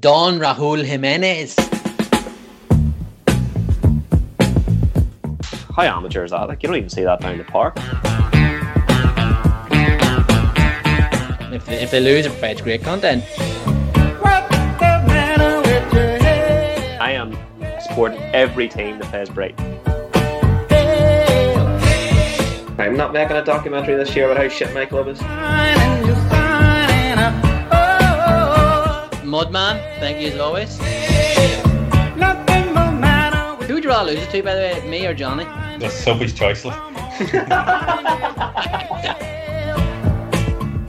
Don Raúl Jimenez. How amateur is that? Like you don't even see that down the park. If they, if they lose, it provides great content. I am supporting every team that plays Brighton. I'm not making a documentary this year about how shit my club is. Mudman, thank you as always. Who would you rather lose it to, by the way, me or Johnny? That's Sophie's choice. Like.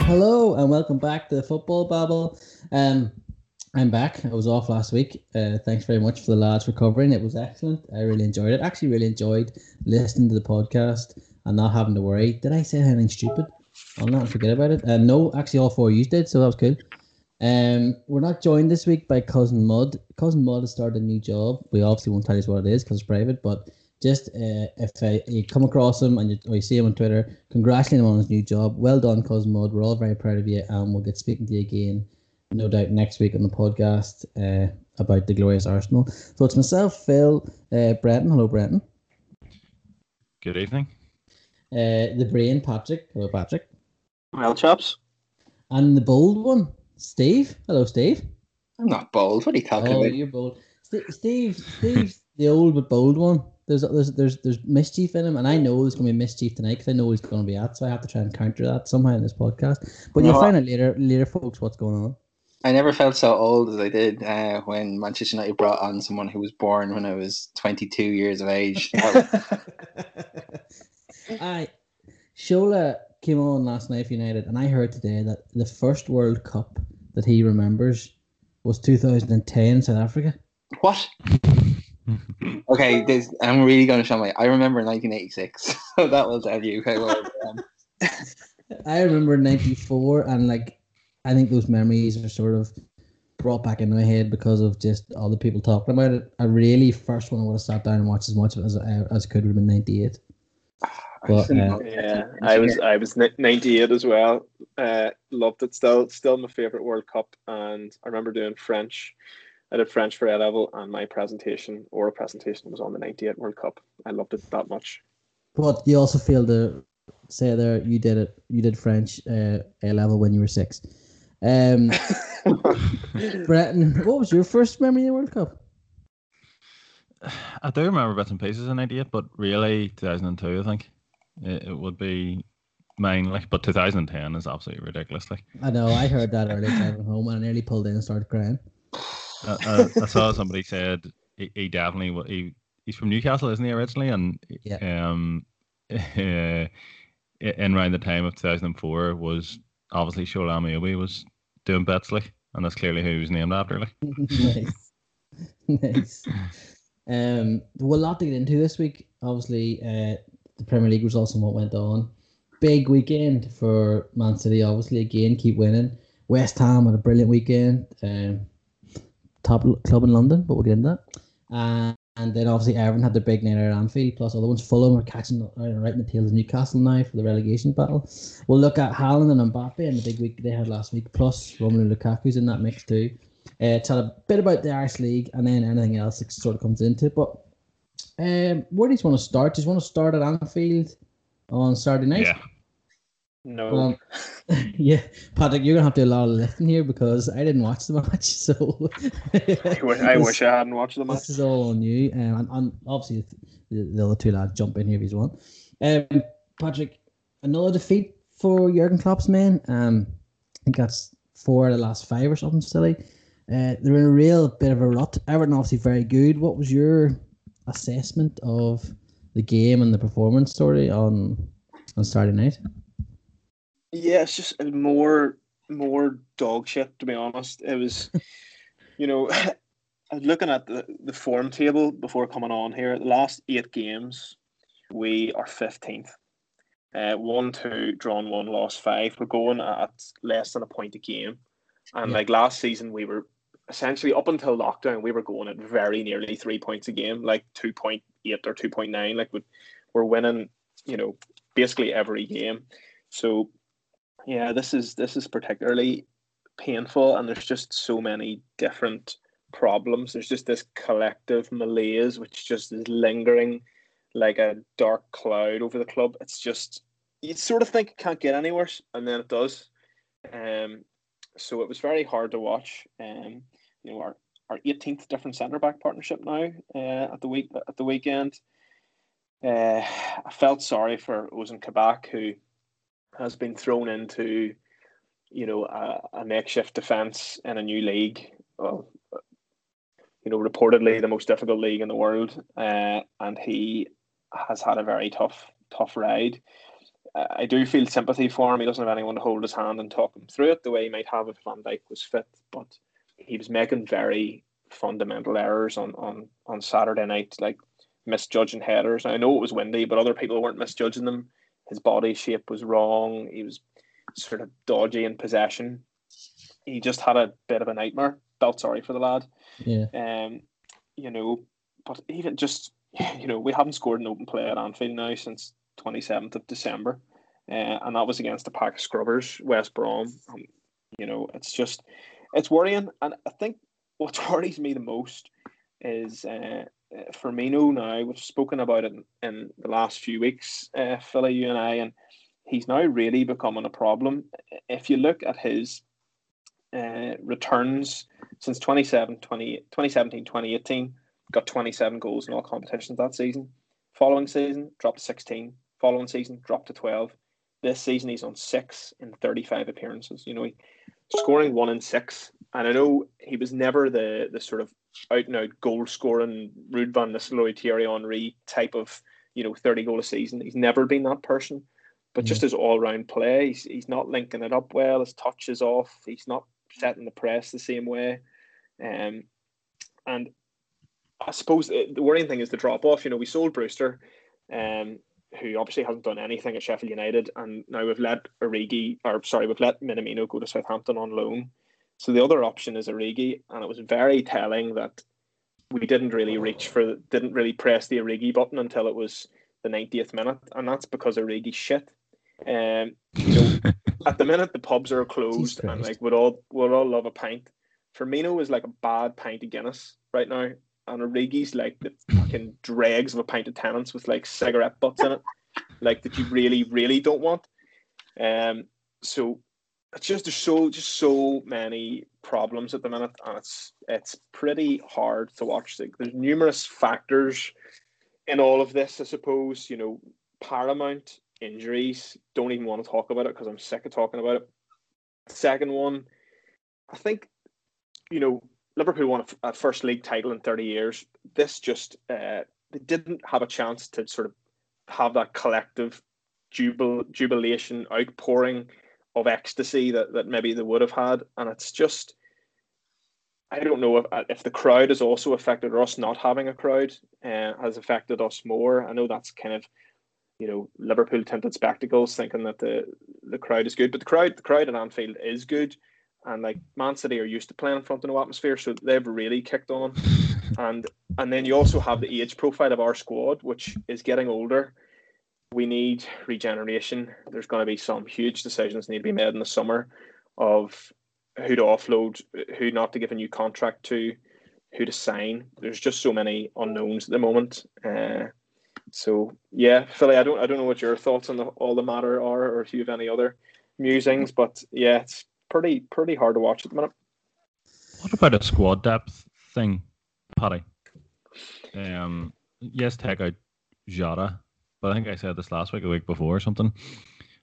Hello and welcome back to the Football Babble. Um, I'm back. I was off last week. Uh, thanks very much for the lads for covering. It was excellent. I really enjoyed it. Actually, really enjoyed listening to the podcast and not having to worry. Did I say anything stupid? I'll not forget about it. Uh, no, actually, all four of you did, so that was cool. Um, we're not joined this week by Cousin Mud. Cousin Mud has started a new job. We obviously won't tell you what it is because it's private, but just uh, if uh, you come across him and you, or you see him on Twitter, congratulate him on his new job. Well done, Cousin Mud. We're all very proud of you, and we'll get speaking to you again, no doubt, next week on the podcast uh, about the glorious Arsenal. So it's myself, Phil, uh, Brenton. Hello, Brenton. Good evening. Uh, the brain, Patrick. Hello, Patrick. Well, chaps. And the bold one, Steve. Hello, Steve. I'm not bold. What are you talking Oh, about? you're bold. St- Steve, Steve, the old but bold one. There's, there's, there's, there's mischief in him, and I know there's going to be mischief tonight because I know he's going to be at. So I have to try and counter that somehow in this podcast. But you'll find out later, later, folks, what's going on. I never felt so old as I did uh, when Manchester United brought on someone who was born when I was 22 years of age. I Shola came on last night for United, and I heard today that the first World Cup that he remembers was 2010 South Africa. what? Okay, this, I'm really going to show my. I remember 1986, so that will tell you how old I am. I remember '94, and like I think those memories are sort of brought back in my head because of just all the people talking about it. I really first one I would have sat down and watched as much of it as uh, I as could would have been '98. But, uh, Yeah, I was I was 98 as well. Uh, loved it. Still still my favorite World Cup. And I remember doing French. I did French for A level, and my presentation or presentation was on the 98 World Cup. I loved it that much. But you also feel to say there you did it. You did French uh, A level when you were six. Um, Brenton, what was your first memory of the World Cup? I do remember bits and pieces in '98, but really 2002, I think it, it would be mine. Like, but 2010 is absolutely ridiculous. Like, I know I heard that earlier driving home, and I nearly pulled in and started crying. I, I, I saw somebody said he, he definitely he he's from Newcastle, isn't he originally? And Yeah. um, in around the time of 2004 was obviously Shola Ameobi was doing bets like, and that's clearly who he was named after. Like, nice, nice. Um, well, a lot to get into this week. Obviously, uh, the Premier League results and what went on. Big weekend for Man City. Obviously, again, keep winning. West Ham had a brilliant weekend. Um, top club in London, but we'll get into that. Uh, and then obviously Everton had their big night at Anfield. Plus, other ones Fulham are catching right in the tails of Newcastle now for the relegation battle. We'll look at Haaland and Mbappe and the big week they had last week. Plus, Romelu Lukaku's in that mix too. Uh, tell a bit about the Irish League and then anything else that sort of comes into it. But um, where do you want to start? Do you want to start at Anfield on Saturday night? yeah, No. Um, yeah, Patrick, you're gonna have to do a lot of lifting here because I didn't watch the match, so I wish, I wish I hadn't watched the match. this is all on you. Um, and, and obviously the, the other two lads jump in here if you want. Um, Patrick, another defeat for Jurgen Klopp's men. Um, I think that's four of the last five or something silly. Uh, they're in a real bit of a rut. Everton obviously very good. What was your assessment of the game and the performance story on on Saturday night? Yeah, it's just uh, more more dog shit to be honest. It was, you know, I was looking at the, the form table before coming on here. The last eight games, we are fifteenth. Uh, one, two, drawn one, lost five. We're going at less than a point a game, and Yeah. like last season, we were essentially up until lockdown, we were going at very nearly three points a game, like two point eight or two point nine. Like we- we're winning, you know, basically every game. So yeah, this is this is particularly painful, and there's just so many different problems. There's just this collective malaise which just is lingering like a dark cloud over the club. It's just you sort of think it can't get any worse, and then it does. Um, so it was very hard to watch. Um, you know, our our 18th different centre back partnership now uh, at the week at the weekend. Uh, I felt sorry for Ozan Kabak, who has been thrown into, you know, a, a makeshift defence in a new league. Well, you know, reportedly the most difficult league in the world, uh, and he has had a very tough, tough ride. I do feel sympathy for him. He doesn't have anyone to hold his hand and talk him through it the way he might have if Van Dijk was fit. But he was making very fundamental errors on on on Saturday night, like misjudging headers. I know it was windy, but other people weren't misjudging them. His body shape was wrong. He was sort of dodgy in possession. He just had a bit of a nightmare. Felt sorry for the lad. Yeah. Um, you know, but even just you know, we haven't scored an open play at Anfield now since 27th of December, uh, and that was against the pack of scrubbers, West Brom. Um, you know, it's just it's worrying, and I think what worries me the most is uh, Firmino now. We've spoken about it in, in the last few weeks, uh, Philly, you and I, and he's now really becoming a problem. If you look at his uh, returns since 2017, 2018, got 27 goals in all competitions that season. Following season, dropped to 16. Following season, dropped to 12. This season, he's on six in 35 appearances. You know, he, scoring one in six. And I know he was never the the sort of out and out goal scoring Ruud van Nistelrooy, Thierry Henry type of you know 30 goal a season. He's never been that person. But just his all round play, he's, he's not linking it up well. His touch is off. He's not setting the press the same way. Um, and I suppose the, the worrying thing is the drop off. You know, we sold Brewster, um, who obviously hasn't done anything at Sheffield United, and now we've let Origi, or sorry, we've let Minamino go to Southampton on loan. So the other option is Origi, and it was very telling that we didn't really reach for, didn't really press the Origi button until it was the 90th minute, and that's because Origi shit. Um, you know, at the minute the pubs are closed, and like we'd all we'd all love a pint. Firmino is like a bad pint of Guinness right now, and Origi's like the fucking dregs of a pint of Tennent's with like cigarette butts in it, like that you really really don't want. Um, so it's just there's so just so many problems at the minute, and it's it's pretty hard to watch. Like, there's numerous factors in all of this, I suppose. You know, paramount injuries. Don't even want to talk about it because I'm sick of talking about it. Second one, I think, you know, Liverpool won a, first league title in 30 years. This just uh, they didn't have a chance to sort of have that collective jubil jubilation outpouring of ecstasy that, that maybe they would have had, and it's just. I don't know if, if the crowd has also affected us not having a crowd uh, has affected us more. I know that's kind of you know Liverpool tinted spectacles, thinking that the the crowd is good, but the crowd the crowd at Anfield is good, and like Man City are used to playing in front of no atmosphere, so they've really kicked on, and and then you also have the age profile of our squad, which is getting older. We need regeneration. There's going to be some huge decisions need to be made in the summer of who to offload, who not to give a new contract to, who to sign. There's just so many unknowns at the moment. Uh, so yeah, Philly, I don't I don't know what your thoughts on the, all the matter are, or if you have any other musings, but yeah, it's pretty pretty hard to watch at the minute. What about a squad depth thing, Paddy? Um, yes, take out Jota, but I think I said this last week, a week before, or something.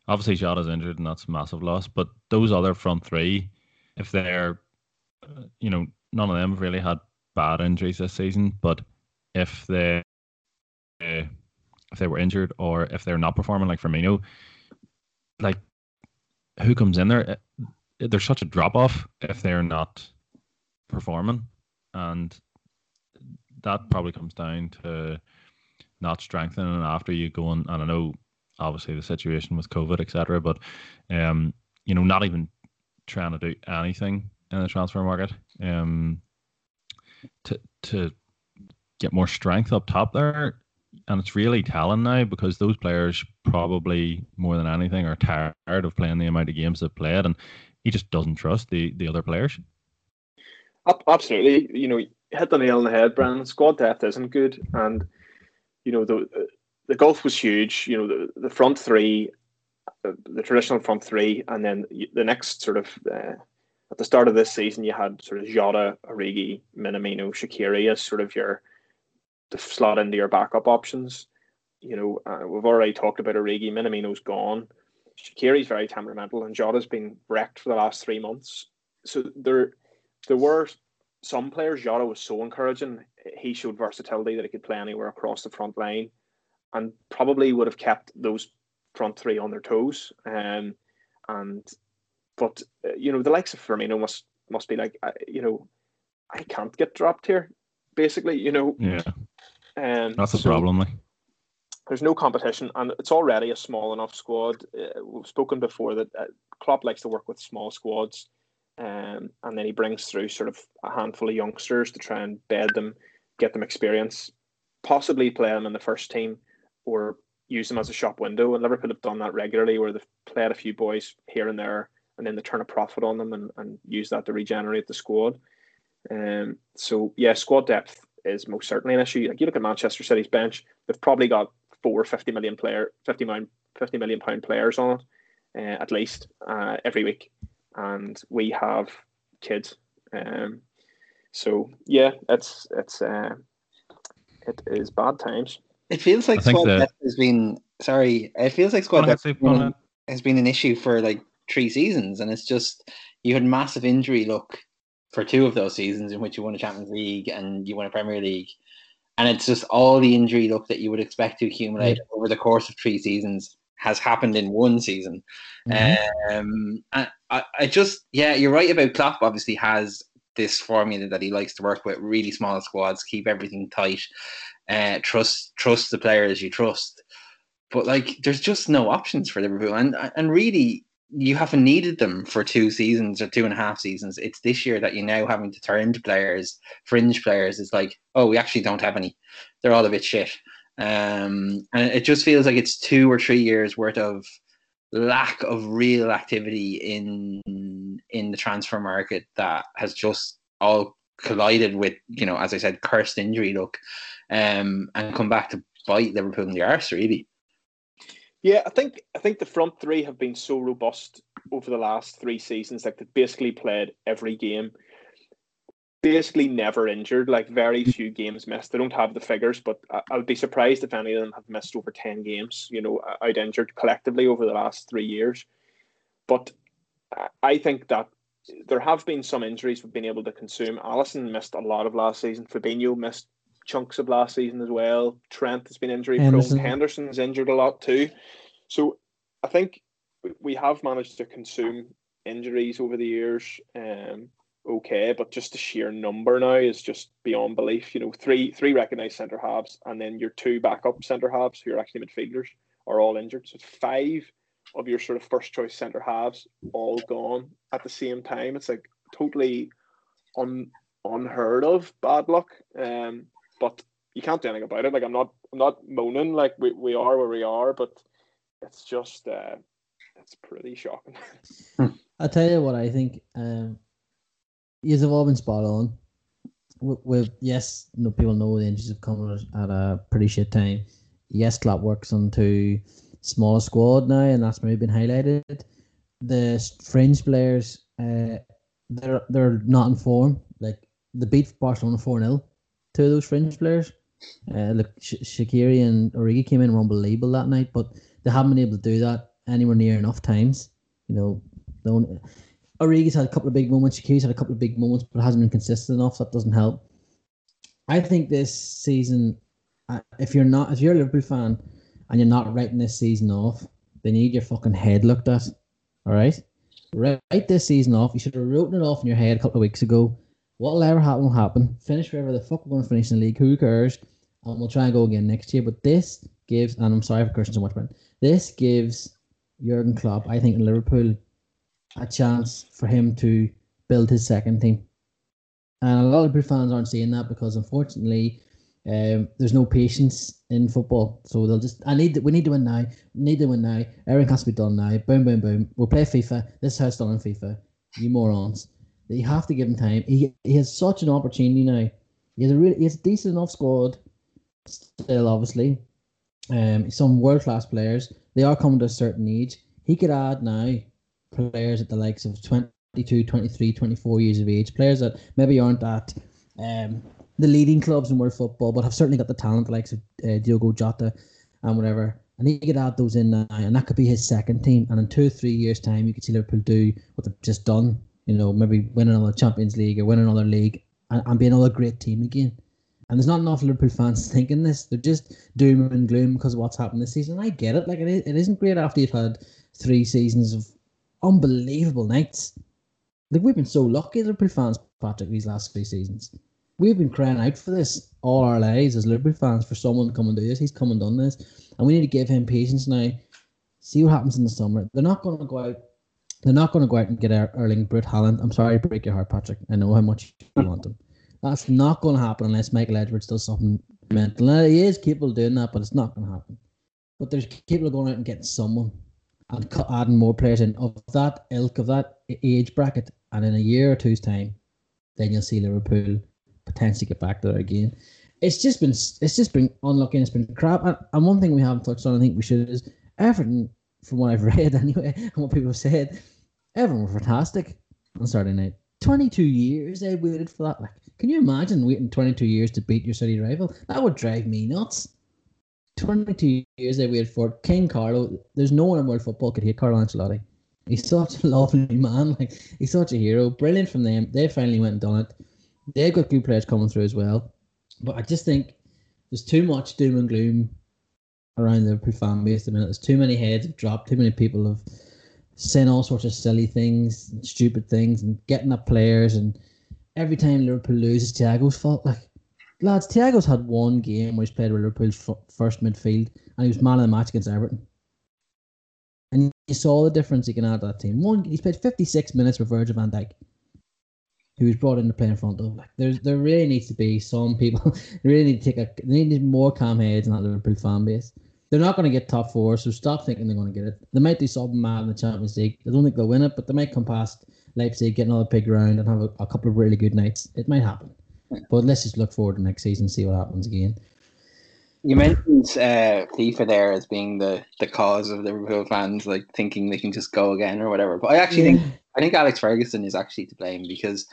Obviously, Jota's injured, and that's a massive loss. But those other front three, if they're, uh, you know, none of them have really had bad injuries this season. But if they uh, if they were injured or if they're not performing like Firmino, like who comes in there? There's such a drop off if they're not performing, and that probably comes down to not strengthening after you go on. And I know obviously the situation with COVID, etc., but um, you know, not even trying to do anything in the transfer market um to to get more strength up top there and it's really telling now because those players probably more than anything are tired of playing the amount of games they've played and he just doesn't trust the the other players. Absolutely, you know, hit the nail on the head, Brandon. Squad depth isn't good, and you know the the gulf was huge. You know, the the front three, the, the traditional front three, and then the next sort of uh, at the start of this season, you had sort of Jota, Origi, Minamino, Shaqiri as sort of your to slot into your backup options. You know, uh, we've already talked about Origi. Minamino's gone. Shaqiri's very temperamental, and Jota's been wrecked for the last three months. So there, there were some players. Jota was so encouraging. He showed versatility that he could play anywhere across the front line, and probably would have kept those front three on their toes. Um, and but uh, you know the likes of Firmino must must be like, uh, you know, I can't get dropped here. Basically, you know, Yeah, um, that's a so- problem. Like, there's no competition, and it's already a small enough squad. Uh, we've spoken before that uh, Klopp likes to work with small squads, um, and then he brings through sort of a handful of youngsters to try and bed them, get them experience, possibly play them in the first team, or use them as a shop window. And Liverpool have done that regularly, where they've played a few boys here and there, and then they turn a profit on them and, and use that to regenerate the squad. Um, so yeah, squad depth is most certainly an issue. Like you look at Manchester City's bench, they've probably got four 50 million player 50 million 50 million pound players on it uh, at least uh, every week. And we have kids um, so yeah it's it's uh, it is bad times. It feels like squad that- depth has been sorry. It feels like squad depth been, has been an issue for like three seasons, and it's just you had massive injury luck for two of those seasons in which you won a Champions League and you won a Premier League, and it's just all the injury luck that you would expect to accumulate over the course of three seasons has happened in one season. Mhm. Um, I, I, I just, yeah, you're right about Klopp. Obviously, has this formula that he likes to work with: really small squads, keep everything tight, uh, trust trust the players you trust. But like, there's just no options for Liverpool, and and really, you haven't needed them for two seasons or two and a half seasons. It's this year that you're now having to turn to players, fringe players. It's like, oh, we actually don't have any. They're all a bit shit. Um, and it just feels like it's two or three years worth of lack of real activity in in the transfer market that has just all collided with you know as I said cursed injury look, um and come back to bite Liverpool in the arse really Yeah, I think I think the front three have been so robust over the last three seasons. Like they've basically played every game, basically never injured. Like very few games missed. They don't have the figures, but I, I would be surprised if any of them have missed over ten games. You know, out injured collectively over the last three years. But I- think that there have been some injuries we've been able to consume. Alisson missed a lot of last season. Fabinho missed chunks of last season as well. Trent has been injury Henderson. prone. Henderson's injured a lot too. So I think we- have managed to consume injuries over the years. Um, okay, but just the sheer number now is just beyond belief. You know, three three recognised centre halves, and then your two backup centre halves who are actually midfielders are all injured. So five of your sort of first choice centre halves all gone at the same time. It's like totally un unheard of bad luck. Um, but you can't do anything about it. Like I'm not I'm not moaning. Like we, we are where we are, but it's just uh, it's pretty shocking. I'll tell you what I think. Um, you've all been spot on. With, yes, no people know the injuries have come at, at a pretty shit time. Yes, Klopp works on to smaller squad now, and that's maybe been highlighted. The fringe players, uh, they're they're not in form. Like the beat Barcelona four 0 Two of those fringe players. Uh, look, Sh- Shaqiri and Origi came in and were unbelievable that night, but they haven't been able to do that anywhere near enough times. You know, the only, Origi's had a couple of big moments. Shaqiri's had a couple of big moments, but hasn't been consistent enough. So that doesn't help. I think this season, uh, if you're not, if you're a Liverpool fan and you're not writing this season off, they need your fucking head looked at. All right, write this season off. You should have written it off in your head a couple of weeks ago. What'll ever happen will happen. Finish wherever the fuck we're going to finish in the league. Who cares? And we'll try and go again next year. But this gives, and I'm sorry for cursing so much, but this gives Jurgen Klopp, I think, in Liverpool, a chance for him to build his second team. And a lot of Liverpool fans aren't seeing that because unfortunately, um, there's no patience in football. So they'll just I need we need to win now. We need to win now. Everything has to be done now. Boom, boom, boom. We'll play FIFA. This is how it's done in FIFA. you morons. You have to give him time. He, he has such an opportunity now. He has a really, he has a decent enough squad. Still, obviously, um, some world class players. They are coming to a certain age. He could add now players at the likes of 22, 23, 24 years of age. Players that maybe aren't at um, the leading clubs in world football, but have certainly got the talent, the likes of uh, Diogo Jota and whatever. And he could add those in now, and that could be his second team. And in two or three years' time, you could see Liverpool do what they've just done. You know, maybe win another Champions League or win another league and, and be another great team again. And there's not enough Liverpool fans thinking this. They're just doom and gloom because of what's happened this season. I get it. Like it, is, it isn't great after you've had three seasons of unbelievable nights. Like we've been so lucky, Liverpool fans, Patrick, these last three seasons. We've been crying out for this all our lives as Liverpool fans for someone to come and do this. He's come and done this, and we need to give him patience now. See what happens in the summer. They're not going to go out. They're not going to go out and get Erling Braut Haaland. I'm sorry to break your heart, Patrick. I know how much you want him. That's not going to happen unless Michael Edwards does something mental. Now, he is capable of doing that, but it's not going to happen. But there's capable of going out and getting someone and adding more players in of that ilk, of that age bracket. And in a year or two's time, then you'll see Liverpool potentially get back there again. It's just been it's just been unlucky and it's been crap. And, and one thing we haven't touched on, I think we should, is Everton, from what I've read anyway, and what people have said, everyone were fantastic on Saturday night. 22 years they waited for that. Like, can you imagine waiting 22 years to beat your city rival? That would drive me nuts. 22 years they waited for. King Carlo, there's no one in world football could hate Carlo Ancelotti. He's such a lovely man. Like he's such a hero. Brilliant from them. They finally went and done it. They've got good players coming through as well. But I just think there's too much doom and gloom around the Liverpool fan base at the minute. There's too many heads have dropped, too many people have saying all sorts of silly things stupid things and getting up players and every time Liverpool loses, Thiago's fault. Like, lads, Thiago's had one game where he's played with Liverpool's first midfield and he was man of the match against Everton. And you saw the difference he can add to that team. One, he's played 56 minutes with Virgil van Dijk, who was brought in to play in front of. Like, there's there really needs to be some people. they really need to take a. They need more calm heads in that Liverpool fan base. They're not going to get top four, so stop thinking they're going to get it. They might do something mad in the Champions League. I don't think they'll win it, but they might come past Leipzig, get another big round, and have a, a couple of really good nights. It might happen. But let's just look forward to next season, and see what happens again. You mentioned uh, FIFA there as being the, the cause of Liverpool fans like thinking they can just go again or whatever. But I actually yeah. think I think Alex Ferguson is actually to blame because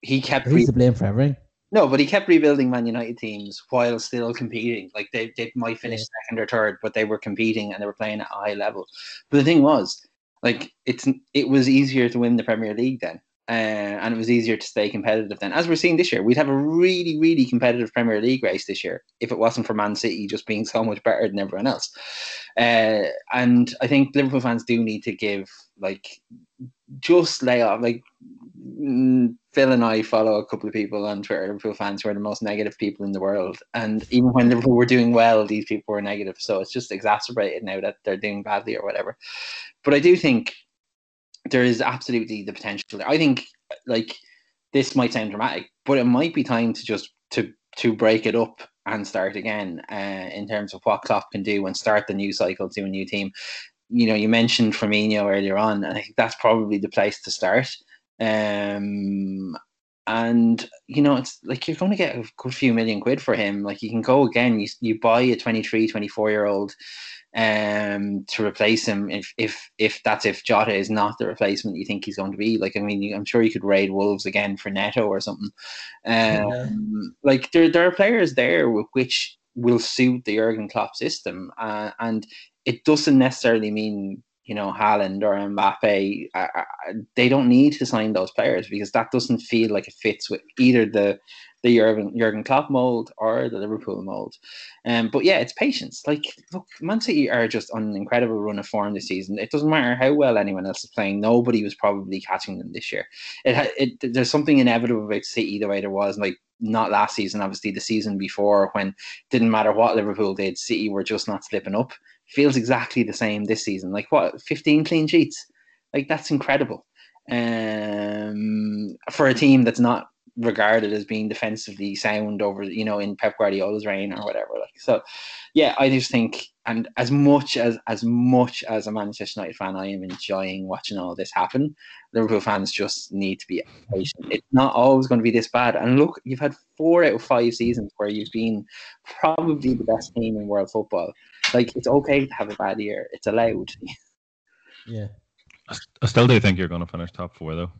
he kept. He's re- to blame for everything. No, but he kept rebuilding Man United teams while still competing. Like they, they might finish yeah. second or third, but they were competing and they were playing at a high level. But the thing was, like it's it was easier to win the Premier League then, uh, and it was easier to stay competitive then. As we're seeing this year, we'd have a really really competitive Premier League race this year if it wasn't for Man City just being so much better than everyone else. Uh, and I think Liverpool fans do need to give like just lay off like Mm, Phil and I follow a couple of people on Twitter, Liverpool fans who are the most negative people in the world. And even when Liverpool were doing well, these people were negative. So it's just exacerbated now that they're doing badly or whatever. But I do think there is absolutely the potential. I think like this might sound dramatic, but it might be time to just to to break it up and start again uh, in terms of what Klopp can do and start the new cycle to a new team. You know, you mentioned Firmino earlier on, and I think that's probably the place to start. Um, and you know it's like you're going to get a good few million quid for him like you can go again you, you buy a 23 24 year old um to replace him if if if that's if Jota is not the replacement you think he's going to be like I mean you, I'm sure you could raid Wolves again for Neto or something um yeah. like there there are players there which will suit the Jurgen Klopp system uh, and it doesn't necessarily mean you know, Haaland or Mbappe, uh, they don't need to sign those players because that doesn't feel like it fits with either the the Jurgen, Jurgen Klopp mold or the Liverpool mold. Um, but yeah, it's patience. Like, look, Man City are just on an incredible run of form this season. It doesn't matter how well anyone else is playing. Nobody was probably catching them this year. It, it there's something inevitable about City the way there was like not last season, obviously the season before when didn't matter what Liverpool did, City were just not slipping up feels exactly the same this season. Like what, 15 clean sheets? Like that's incredible. Um, for a team that's not regarded as being defensively sound over you know in Pep Guardiola's reign or whatever. Like so, yeah, I just think and as much as as much as a Manchester United fan, I am enjoying watching all this happen. Liverpool fans just need to be patient. It's not always going to be this bad. And look, you've had four out of five seasons where you've been probably the best team in world football. Like it's okay to have a bad year. It's allowed. Yeah. I still do think you're going to finish top four though.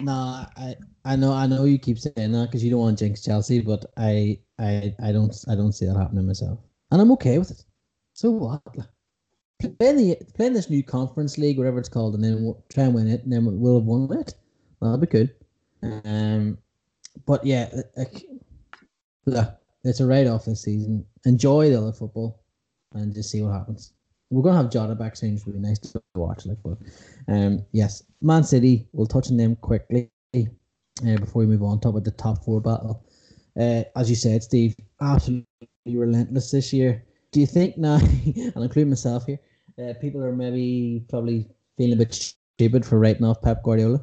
No, I I know I know you keep saying that because you don't want to jinx Chelsea, but I I I don't I don't see that happening myself, and I'm okay with it. So what? Playing the playing this new conference league, whatever it's called, and then we'll try and win it, and then we'll have won it. That'll be good. Um, but yeah, like, look, it's a write off this season. Enjoy the other football, and just see what happens. We're gonna have Jota back soon, which will be nice to watch. Like, but um, yes, Man City. We'll touch on them quickly uh, before we move on. Talk about the top four battle. Uh, as you said, Steve, absolutely relentless this year. Do you think now, I'll include myself here, uh, people are maybe probably feeling a bit stupid for writing off Pep Guardiola?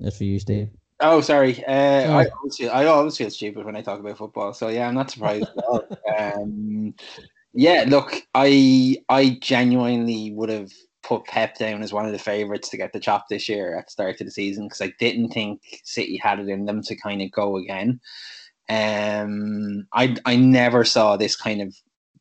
That's for you, Steve. Oh, sorry. Uh, Sorry. I, always feel, I always feel stupid when I talk about football. So yeah, I'm not surprised at all. Um, yeah, look, I I genuinely would have put Pep down as one of the favourites to get the chop this year at the start of the season because I didn't think City had it in them to kind of go again. Um, I I never saw this kind of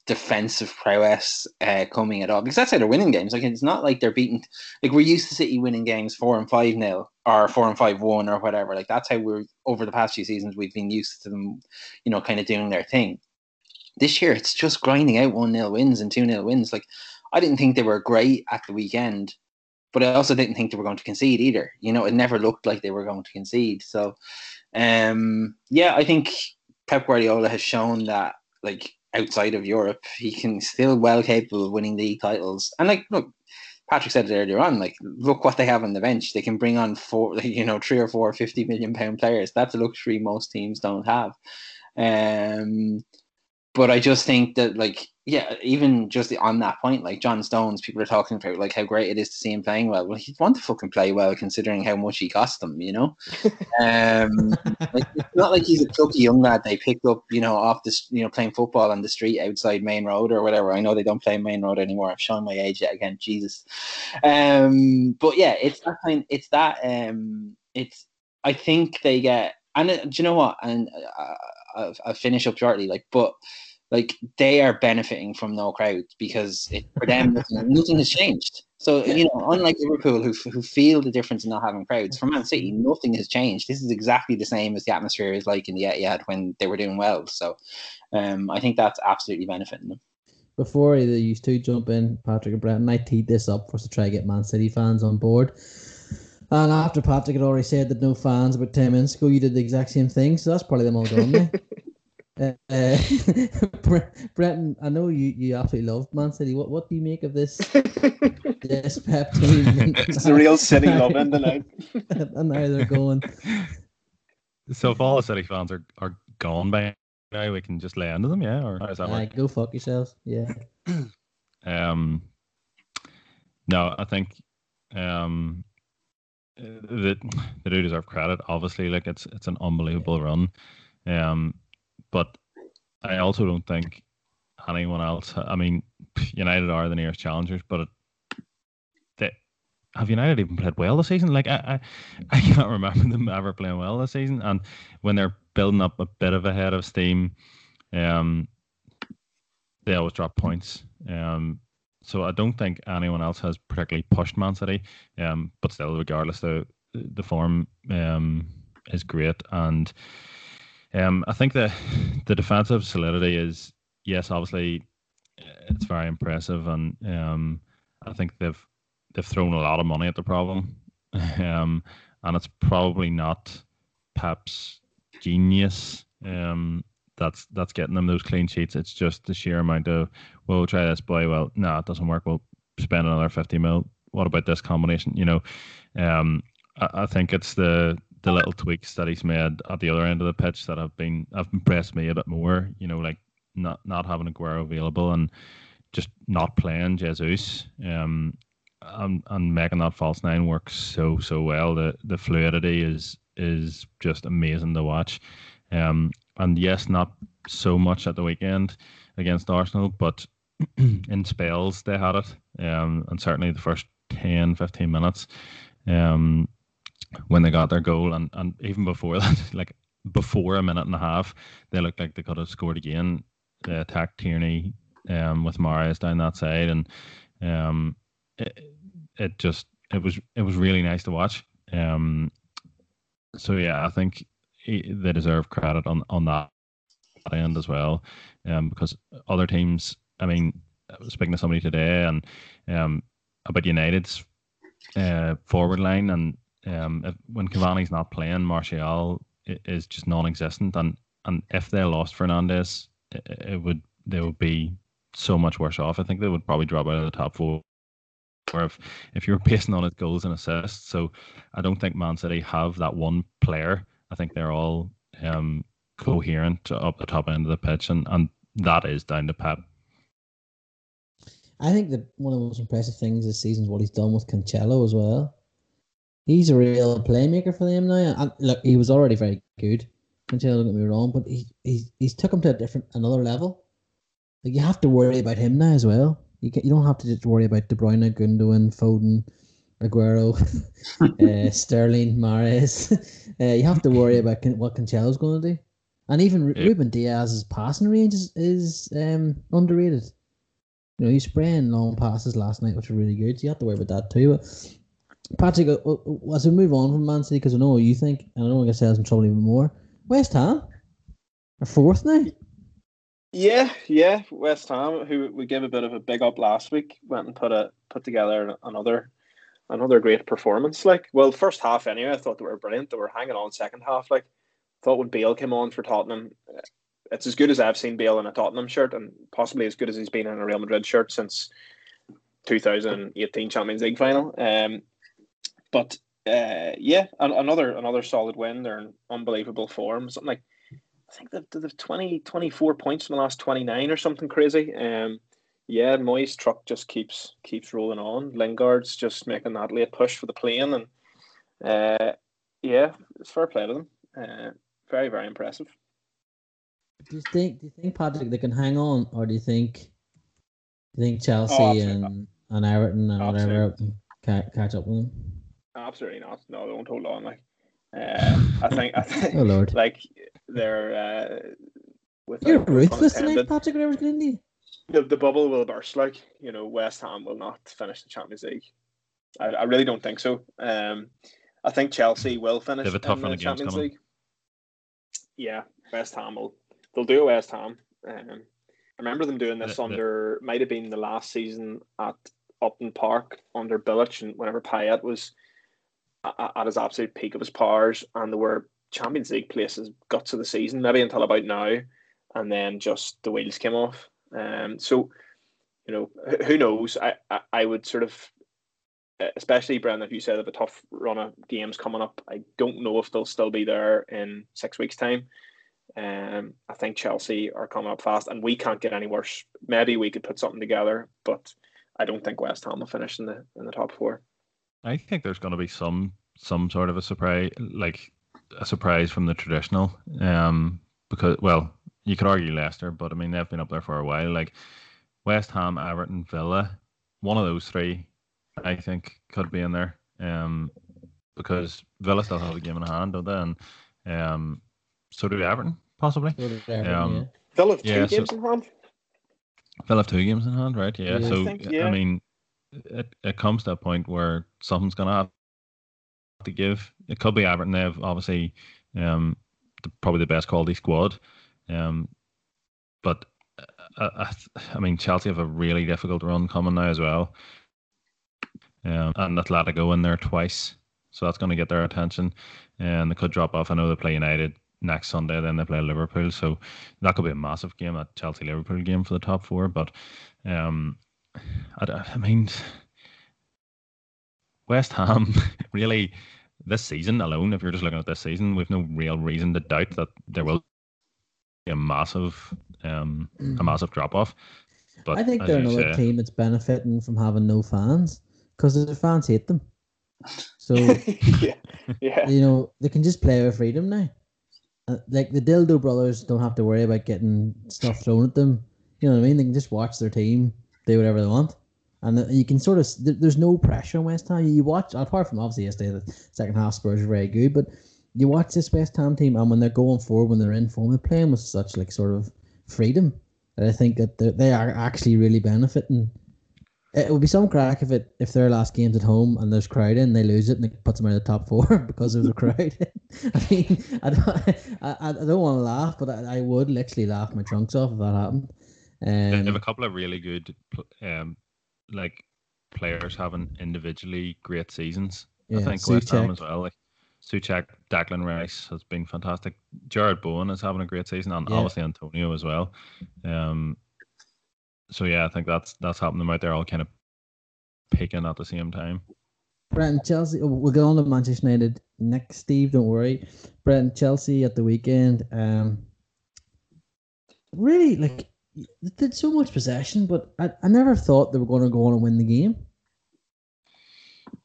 defensive prowess uh, coming at all because that's how they're winning games. Like it's not like they're beating. Like we're used to City winning games four and five nil or four and five one or whatever. Like that's how we're over the past few seasons we've been used to them, you know, kind of doing their thing. This year it's just grinding out one nil wins and two nil wins. Like I didn't think they were great at the weekend, but I also didn't think they were going to concede either. You know, it never looked like they were going to concede. So, um, yeah, I think Pep Guardiola has shown that like outside of Europe, he can still well capable of winning league titles. And like, look, Patrick said it earlier on. Like, look what they have on the bench. They can bring on four, you know, three or four 50 million pound players. That's a luxury most teams don't have. Um, but I just think that, like, yeah, even just on that point, like John Stones, people are talking about like how great it is to see him playing well. Well, he'd want to fucking play well considering how much he cost them, you know. um, like, it's not like he's a plucky young lad they picked up, you know, off this, you know, playing football on the street outside Maine Road or whatever. I know they don't play Maine Road anymore. I've shown my age yet again, Jesus. Um, but yeah, it's that kind. It's that. Um, it's. I think they get. And uh, do you know what? And uh, I'll, I'll finish up shortly. Like, but like they are benefiting from no crowds because it, for them nothing, nothing has changed. So you know, unlike Liverpool, who who feel the difference in not having crowds, for Man City, nothing has changed. This is exactly the same as the atmosphere is like in the Etihad when they were doing well. So, um, I think that's absolutely benefiting them. Before either you two jump in, Patrick and Brenton, I teed this up for us to try to get Man City fans on board. And after Patrick had already said that no fans about 10 minutes ago, you did the exact same thing. So that's probably them all done. Now. Uh, uh, Bre- Brenton, I know you, you absolutely love Man City. What what do you make of this this pep team? it's a real City love in tonight. and now they're going. So if all the City fans are, are gone by now, we can just lay into them, yeah? Or how does that "Aye, work? go fuck yourselves. Yeah. Um, no, I think um, that they do deserve credit. Obviously, like it's it's an unbelievable run. Um, but I also don't think anyone else. I mean, United are the nearest challengers, but they have United even played well this season. Like I, I, I can't remember them ever playing well this season. And when they're building up a bit of a head of steam, um, they always drop points. Um, so I don't think anyone else has particularly pushed Man City. Um, but still, regardless, the the form um is great, and um, I think the the defensive solidity is yes, obviously, it's very impressive, and um, I think they've they've thrown a lot of money at the problem, um, and it's probably not Pep's genius um, that's that's getting them those clean sheets. It's just the sheer amount of we'll try this boy. Well, no, nah, it doesn't work. We'll spend another fifty mil. What about this combination? You know, um, I, I think it's the the little tweaks that he's made at the other end of the pitch that have been have impressed me a bit more. You know, like not not having Aguero available and just not playing Jesus. Um, and, and making that false nine work so so well. The the fluidity is is just amazing to watch. Um, and yes, not so much at the weekend against Arsenal, but in spells they had it. Um, and certainly the first 10, 15 minutes, um, when they got their goal, and, and even before that, like before a minute and a half, they looked like they could have scored again. They attacked Tierney um, with Mahrez down that side, and um, it, it just it was it was really nice to watch. Um, so yeah, I think they deserve credit on on that end as well, um, because other teams. I mean, speaking to somebody today and um, about United's uh, forward line, and um, if, when Cavani's not playing, Martial is just non-existent, and and if they lost Fernandes, it, it would they would be so much worse off. I think they would probably drop out of the top four or if, if you're basing on his goals and assists. So I don't think Man City have that one player. I think they're all um, coherent up the top end of the pitch, and, and that is down to Pep. I think that one of the most impressive things this season is what he's done with Cancelo as well. He's a real playmaker for them now. And look, he was already very good. Cancelo, don't get me wrong, but he he's he's took him to a different another level. Like you have to worry about him now as well. You can, you don't have to just worry about De Bruyne, Gundogan, Foden, Aguero, uh, Sterling, Mahrez. Uh, you have to worry about what Cancelo's going to do, and even yeah. Rúben Dias's passing range is, is um, underrated. You know, he's spraying long passes last night, which were really good. So you have to worry about that too. But Patrick, uh, uh, as we move on from Man City, because I know what you think, and I know don't want to get in trouble even more. West Ham are fourth now. Yeah, yeah, West Ham, who we gave a bit of a big up last week, went and put a put together another another great performance. Like, well, first half anyway, I thought they were brilliant. They were hanging on second half. Like, thought when Bale came on for Tottenham, uh, it's as good as I've seen Bale in a Tottenham shirt, and possibly as good as he's been in a Real Madrid shirt since 2018 Champions League final. Um, but uh, yeah, another another solid win. They're in unbelievable form. Something like I think they've, they've 20, 24 points in the last 29 or something crazy. Um, yeah, Moyes' truck just keeps keeps rolling on. Lingard's just making that late push for the plane, and uh, yeah, it's fair play to them. Uh, very very impressive. Do you think? Do you think Patrick they can hang on, or do you think? Do you think Chelsea oh, and and Everton and absolutely. whatever can catch up with them? Absolutely not. No, they won't hold on. Like, uh, I think I think. oh Lord! Like they're uh, with you're ruthless tonight, Patrick. Whatever's going to the, the bubble will burst. Like you know, West Ham will not finish the Champions League. I, I really don't think so. Um, I think Chelsea will finish in the Champions League. Yeah, West Ham will. They'll do a West Ham. Um, I remember them doing this the, under. Might have been the last season at Upton Park under Bilic, and whenever Payet was at, his absolute peak of his powers, and there were Champions League places guts of the season, maybe until about now, and then just the wheels came off. Um, so, you know, who knows? I, I, I would sort of, especially Brendan, if you said of a tough run of games coming up, I don't know if they'll still be there in six weeks' time. Um, I think Chelsea are coming up fast, and we can't get any worse. Maybe we could put something together, but I don't think West Ham will finish in the in the top four. I think there's going to be some some sort of a surprise, like a surprise from the traditional. Um, because well, you could argue Leicester, but I mean they've been up there for a while. Like West Ham, Everton, Villa, one of those three, I think could be in there. Um, because Villa still have a game in hand, don't they? And um, so do Everton, possibly. Everton, um, yeah. Villa have two yeah, games so, in hand. Villa have two games in hand, right? Yeah. yeah so I, think, yeah. I mean, it, it comes to a point where something's gonna have to give. It could be Everton. They have obviously um, the, probably the best quality squad. Um, but uh, I, I, mean, Chelsea have a really difficult run coming now as well. Um, and Atletico in there twice, so that's going to get their attention. And they could drop off. I know they play United next Sunday, then they play Liverpool, so that could be a massive game, that Chelsea Liverpool game for the top four. But um, I, I mean, West Ham really this season alone, if you're just looking at this season, we've no real reason to doubt that there will be a massive, um, a mm. massive drop off. But I think they're another say, team that's benefiting from having no fans. because the fans hate them. So yeah, yeah, you know they can just play with freedom now. Uh, like the Dildo brothers don't have to worry about getting stuff thrown at them. You know what I mean? They can just watch their team do whatever they want, and you can sort of there's no pressure on West Ham. You watch apart from obviously yesterday the second half Spurs are very good, but you watch this West Ham team and when they're going forward, when they're in form, they're playing with such like sort of freedom that I think that they they are actually really benefiting. It would be some crack if it if their last game's at home and there's crowd in, they lose it and it puts them out of the top four because of the crowd. I mean, I don't, I, I don't want to laugh, but I, I would literally laugh my trunks off if that happened. They Um, have a couple of really good, um, like players having individually great seasons. I Yeah, think West Ham as well. Like Soucek, Declan Rice has been fantastic. Jarrod Bowen is having a great season, and Yeah. obviously Antonio as well. Um, so yeah, I think that's that's happening. Them out there all kind of picking at the same time. Brent Chelsea. We'll get on to Manchester United next, Steve. Don't worry. Brent Chelsea at the weekend. Um, really, like, they did so much possession, but I, I never thought they were going to go on and win the game.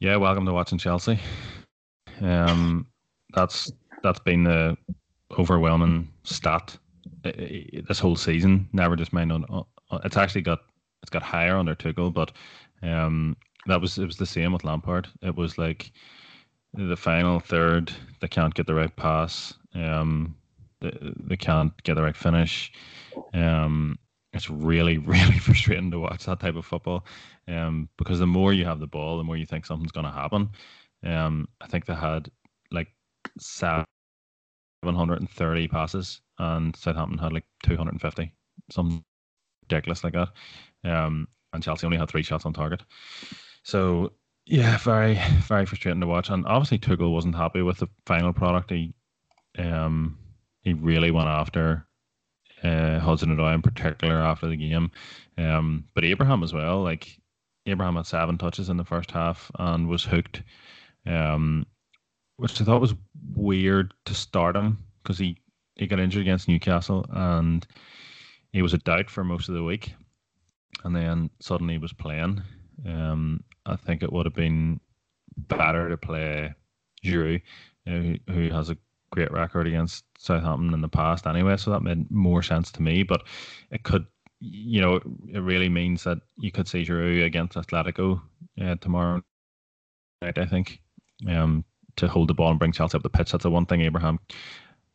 Yeah, welcome to watching Chelsea. Um, that's that's been the overwhelming stat i- i- this whole season. Never just mind on. on- It's actually got it's got higher under Tuchel, but um, that was it was the same with Lampard. It was like the final third, they can't get the right pass. Um, they, can't get the right finish. Um, it's really, really frustrating to watch that type of football. Um, because the more you have the ball, the more you think something's going to happen. Um, I think they had like 730 passes, and Southampton had like 250, something ridiculous like that. Um, and Chelsea only had three shots on target. So yeah, very, very frustrating to watch. And obviously Tuchel wasn't happy with the final product. He, um, he really went after uh, Hudson Odoi in particular after the game. Um, but Abraham as well. Like Abraham had seven touches in the first half and was hooked, um, which I thought was weird to start him because he, he got injured against Newcastle and he was a doubt for most of the week, and then suddenly he was playing. Um, I think it would have been better to play Giroud, you know, who, who has a great record against Southampton in the past anyway, so that made more sense to me. But it could, you know, it really means that you could see Giroud against Atletico uh, tomorrow night, I think, um, to hold the ball and bring Chelsea up the pitch. That's the one thing Abraham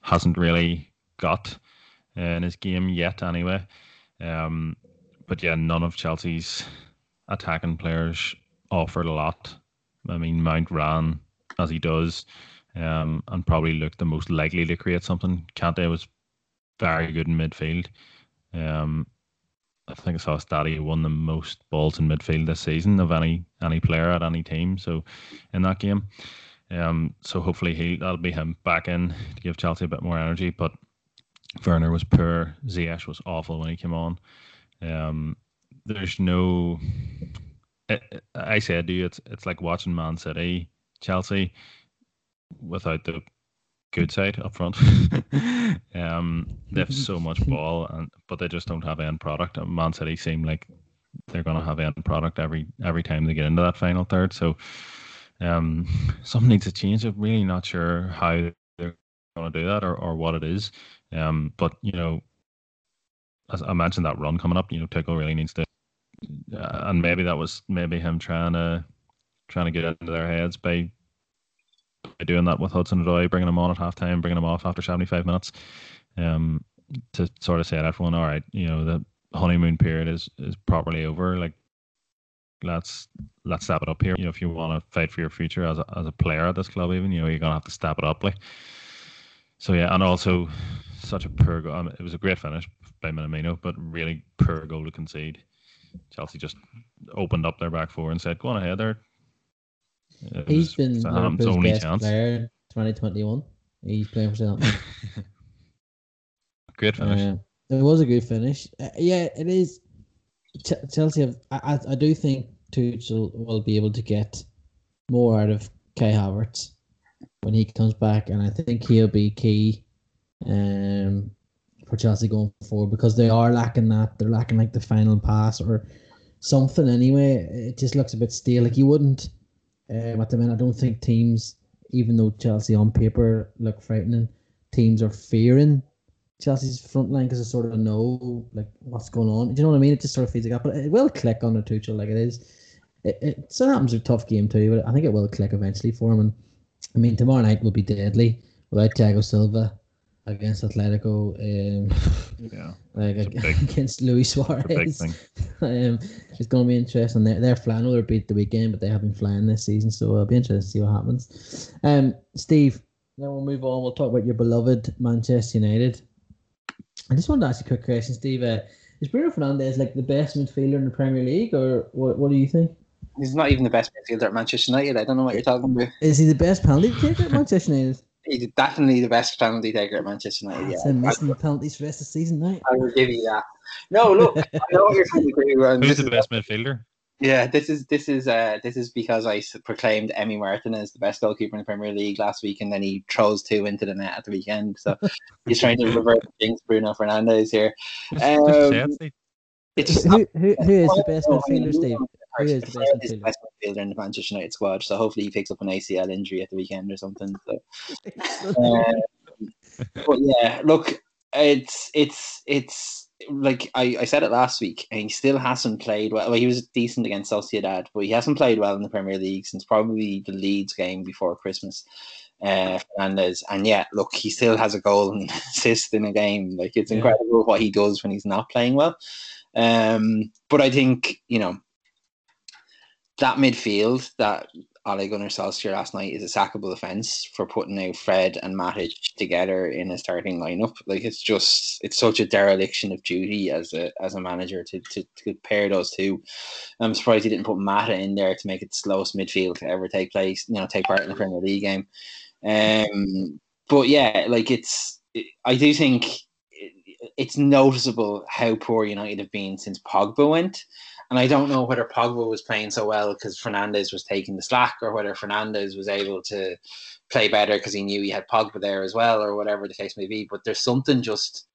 hasn't really got uh, in his game yet, anyway. Um, but yeah, none of Chelsea's attacking players offered a lot. I mean, Mount ran as he does um, and probably looked the most likely to create something. Kante was very good in midfield. Um, I think I saw he won the most balls in midfield this season of any any player at any team. So in that game, um, so hopefully he that'll be him back in to give Chelsea a bit more energy. But Werner was poor. Ziyech was awful when he came on. Um, there's no. I, I said to you, it's it's like watching Man City, Chelsea, without the good side up front. um, they have so much ball, and but they just don't have end product. And Man City seem like they're going to have end product every every time they get into that final third. So um, something needs to change. I'm really not sure how they're going to do that or, or what it is. Um, but you know, as I mentioned that run coming up, you know, Tuchel really needs to, uh, and maybe that was maybe him trying to trying to get into their heads by doing that with Hudson Odoi, bringing him on at halftime, bringing him off after 75 minutes, um, to sort of say to everyone, all right, you know, the honeymoon period is is properly over. Like, let's let's step it up here. You know, if you want to fight for your future as a, as a player at this club, even you know, you're gonna have to step it up. Like, so yeah, and also such a poor goal. I mean, it was a great finish by Minamino, but really poor goal to concede. Chelsea just opened up their back four and said, "Go on ahead there." He's been Southampton's only best chance. player 2021. He's playing for Southampton. Great finish. Uh, it was a good finish. Uh, yeah, it is. Ch- Chelsea have. I, I, I do think Tuchel will be able to get more out of Kai Havertz when he comes back, and I think he'll be key um, for Chelsea going forward because they are lacking that. They're lacking like the final pass or something anyway. It just looks a bit stale. Like you wouldn't um, at the minute. I don't think teams, even though Chelsea on paper look frightening, teams are fearing Chelsea's front line because they sort of know like what's going on. Do you know what I mean? It just sort of feeds a gap, but it will click on the Tuchel like it is. It, it Southampton's a tough game too, but I think it will click eventually for him. And I mean, tomorrow night will be deadly without Thiago Silva against Atletico. Um, Yeah. like It's a big- against Luis It's big Suarez. thing. um, it's going to be interesting. They're, they're flying. I they're beat the weekend, but they have been flying this season, so it'll be interesting to see what happens. Um, Steve, then we'll move on. We'll talk about your beloved Manchester United. I just wanted to ask you a quick question, Steve. Uh, is Bruno Fernandes like the best midfielder in the Premier League, or what? What do you think? He's not even the best midfielder at Manchester United. I don't know what you're talking about. Is he the best penalty taker at Manchester United? He's definitely the best penalty taker at Manchester United. It's Yeah, him missing penalties for the rest of the season now. I will give you that. No, look, I know what you're trying to agree with. Who's this the is- best midfielder? Yeah, this is this is uh this is because I proclaimed Emi Martinez the best goalkeeper in the Premier League last week, and then he throws two into the net at the weekend. So he's trying to reverse jinx Bruno Fernandes here. Just, just say Um. It's just Who, who, who is the best I midfielder, Steve? Who is the best midfielder? best midfielder in the Manchester United squad. So hopefully he picks up an ACL injury at the weekend or something. So uh, but yeah, look, it's it's it's like I, I said it last week, and he still hasn't played well. well. He was decent against Sociedad, but he hasn't played well in the Premier League since probably the Leeds game before Christmas. Uh, Fernandes, and yet, look, he still has a goal and assist in a game. Like it's Yeah. incredible what he does when he's not playing well. Um, but I think you know that midfield that Ole Gunnar Solskjaer last night is a sackable offence for putting out Fred and Matic together in a starting lineup. Like it's just it's such a dereliction of duty as a as a manager to to, to pair those two. I'm surprised he didn't put Mata in there to make it the slowest midfield to ever take place. You know, take part in the Premier League game. Um, but yeah, like it's I do think it's noticeable how poor United have been since Pogba went. And I don't know whether Pogba was playing so well because Fernandes was taking the slack, or whether Fernandes was able to play better because he knew he had Pogba there as well, or whatever the case may be. But there's something just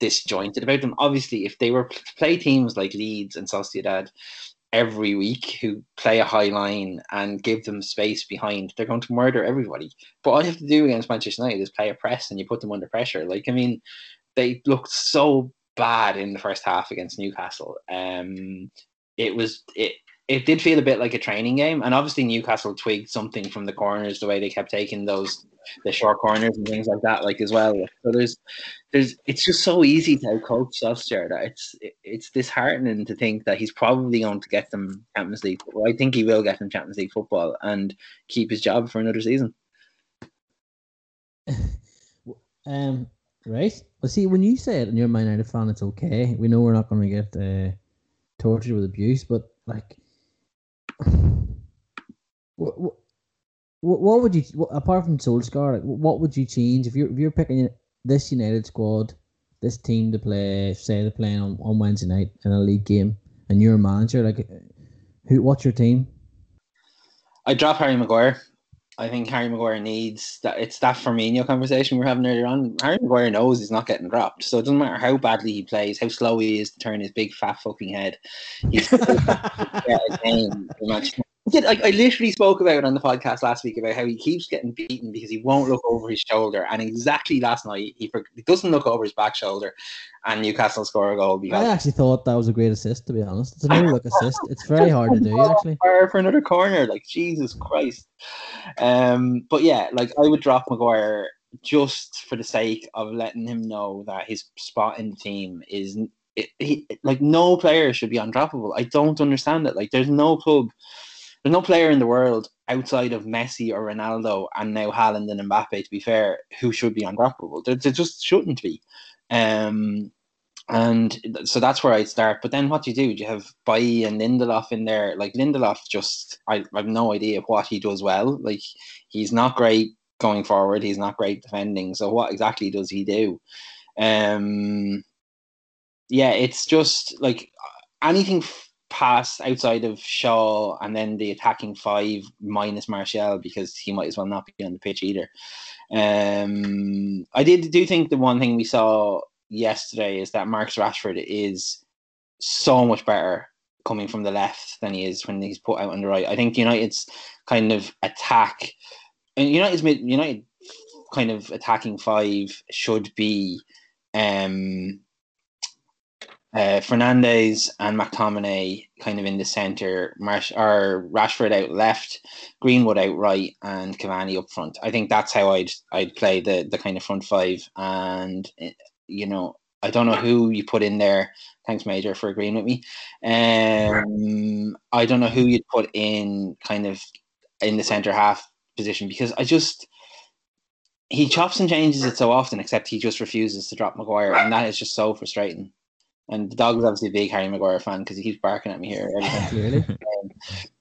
disjointed about them. Obviously, if they were play teams like Leeds and Sociedad every week who play a high line and give them space behind, they're going to murder everybody. But all you have to do against Manchester United is play a press and you put them under pressure. Like, I mean, they looked so bad in the first half against Newcastle. Um, it was it it did feel a bit like a training game, and obviously Newcastle twigged something from the corners the way they kept taking those the short corners and things like that, like as well. So there's there's it's just so easy to coach Solskjaer that it's it, it's disheartening to think that he's probably going to get them Champions League. Well, I think he will get them Champions League football and keep his job for another season. Um, right. Well, see, when you say it and you're a Man United fan, it's okay. We know we're not going to get uh, tortured with abuse, but like, what, what, what would you, apart from Solskjaer, like, what would you change if you're if you're picking this United squad, this team to play, say they're playing on, on Wednesday night in a league game, and you're a manager, like, who, what's your team? I drop Harry Maguire. I think Harry Maguire needs that. It's that Firmino conversation we are having earlier on. Harry Maguire knows he's not getting dropped, so it doesn't matter how badly he plays, how slow he is to turn his big fat fucking head. He's yeah, game. match. I did- I, I literally spoke about it on the podcast last week about how he keeps getting beaten because he won't look over his shoulder, and exactly last night he, he doesn't look over his back shoulder, and Newcastle score a goal I actually thought that was a great assist, to be honest. It's a no look assist. It's very hard to do, actually. For another corner. Like Jesus Christ. Um, but yeah, like I would drop Maguire just for the sake of letting him know that his spot in the team is it, he, like no player should be undroppable. I don't understand it. Like there's no club, there's no player in the world outside of Messi or Ronaldo and now Haaland and Mbappe. To be fair, who should be undroppable? There, there just shouldn't be. Um, and so that's where I'd start. But then what do you do? Do you have Bailly and Lindelof in there? Like Lindelof, just I, I have no idea what he does well. Like he's not great going forward. He's not great defending. So what exactly does he do? Um, yeah, it's just like anything f- past outside of Shaw and then the attacking five minus Martial because he might as well not be on the pitch either. Um, I did do think the one thing we saw yesterday is that Marcus Rashford is so much better coming from the left than he is when he's put out on the right. I think United's kind of attack and United's mid United kind of attacking five should be um uh, Fernandes and McTominay kind of in the centre, Marsh or Rashford out left, Greenwood out right, and Cavani up front. I think that's how I'd I'd play the the kind of front five. And eh, you know, I don't know who you put in there. Thanks, Major, for agreeing with me. Um, I don't know who you'd put in kind of in the centre half position because I just he chops and changes it so often, except he just refuses to drop Maguire, and that is just so frustrating. And the dog is obviously a big Harry Maguire fan because he keeps barking at me here. Really?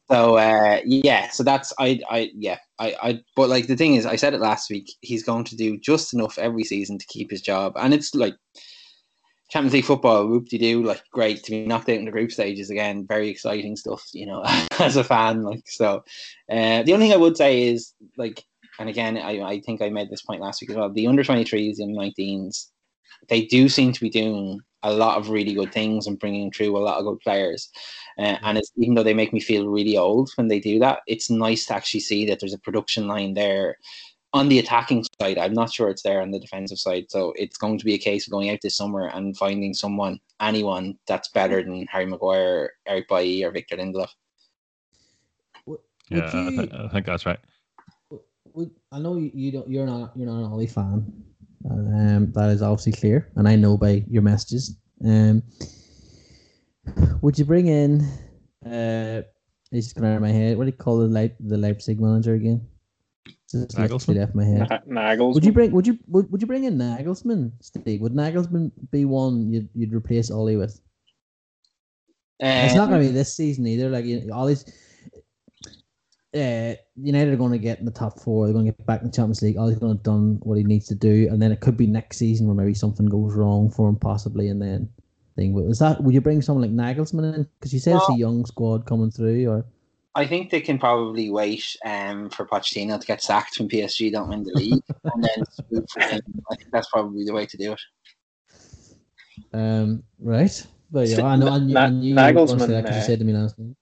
so uh, yeah, so that's I I yeah I I but like the thing is, I said it last week. He's going to do just enough every season to keep his job, and it's like Champions League football, whoop de doo, like great to be knocked out in the group stages again. Very exciting stuff, you know, as a fan. Like so, uh, the only thing I would say is like, and again, I I think I made this point last week as well. The under twenty threes and nineteens, they do seem to be doing a lot of really good things and bringing through a lot of good players. Uh, and it's, even though they make me feel really old when they do that, it's nice to actually see that there's a production line there on the attacking side. I'm not sure it's there on the defensive side. So it's going to be a case of going out this summer and finding someone, anyone that's better than Harry Maguire, Eric Bailly, or Victor Lindelof. Would Yeah, I, th- I think that's right. would, I know you, you don't. You're not. You're not an Ollie fan. Um, that is obviously clear, and I know by your messages. Um, would you bring in? Uh, it's just going out of my head. What do you call the Leip, the Leipzig manager again? Just Nagelsmann? left my head. Na- Nagels. Would you bring? Would you? Would, would you bring in Nagelsmann, Steve? Would Nagelsmann be one you'd you'd replace Ollie with? It's not Um, going to be this season either. Like you know, all these, uh, United are going to get in the top four. They're going to get back in the Champions League. Ollie's going to have done what he needs to do, and then it could be next season where maybe something goes wrong for him, possibly, and then thing. Is that would you bring someone like Nagelsmann in? Because you said it's a young squad coming through, or I think they can probably wait um, for Pochettino to get sacked when PSG don't win the league, and then swoop for him. I think that's probably the way to do it. um, right? But yeah, So, I know. I knew, Na- I knew you were going to say Nagelsmann, that 'cause you uh, said to me last night.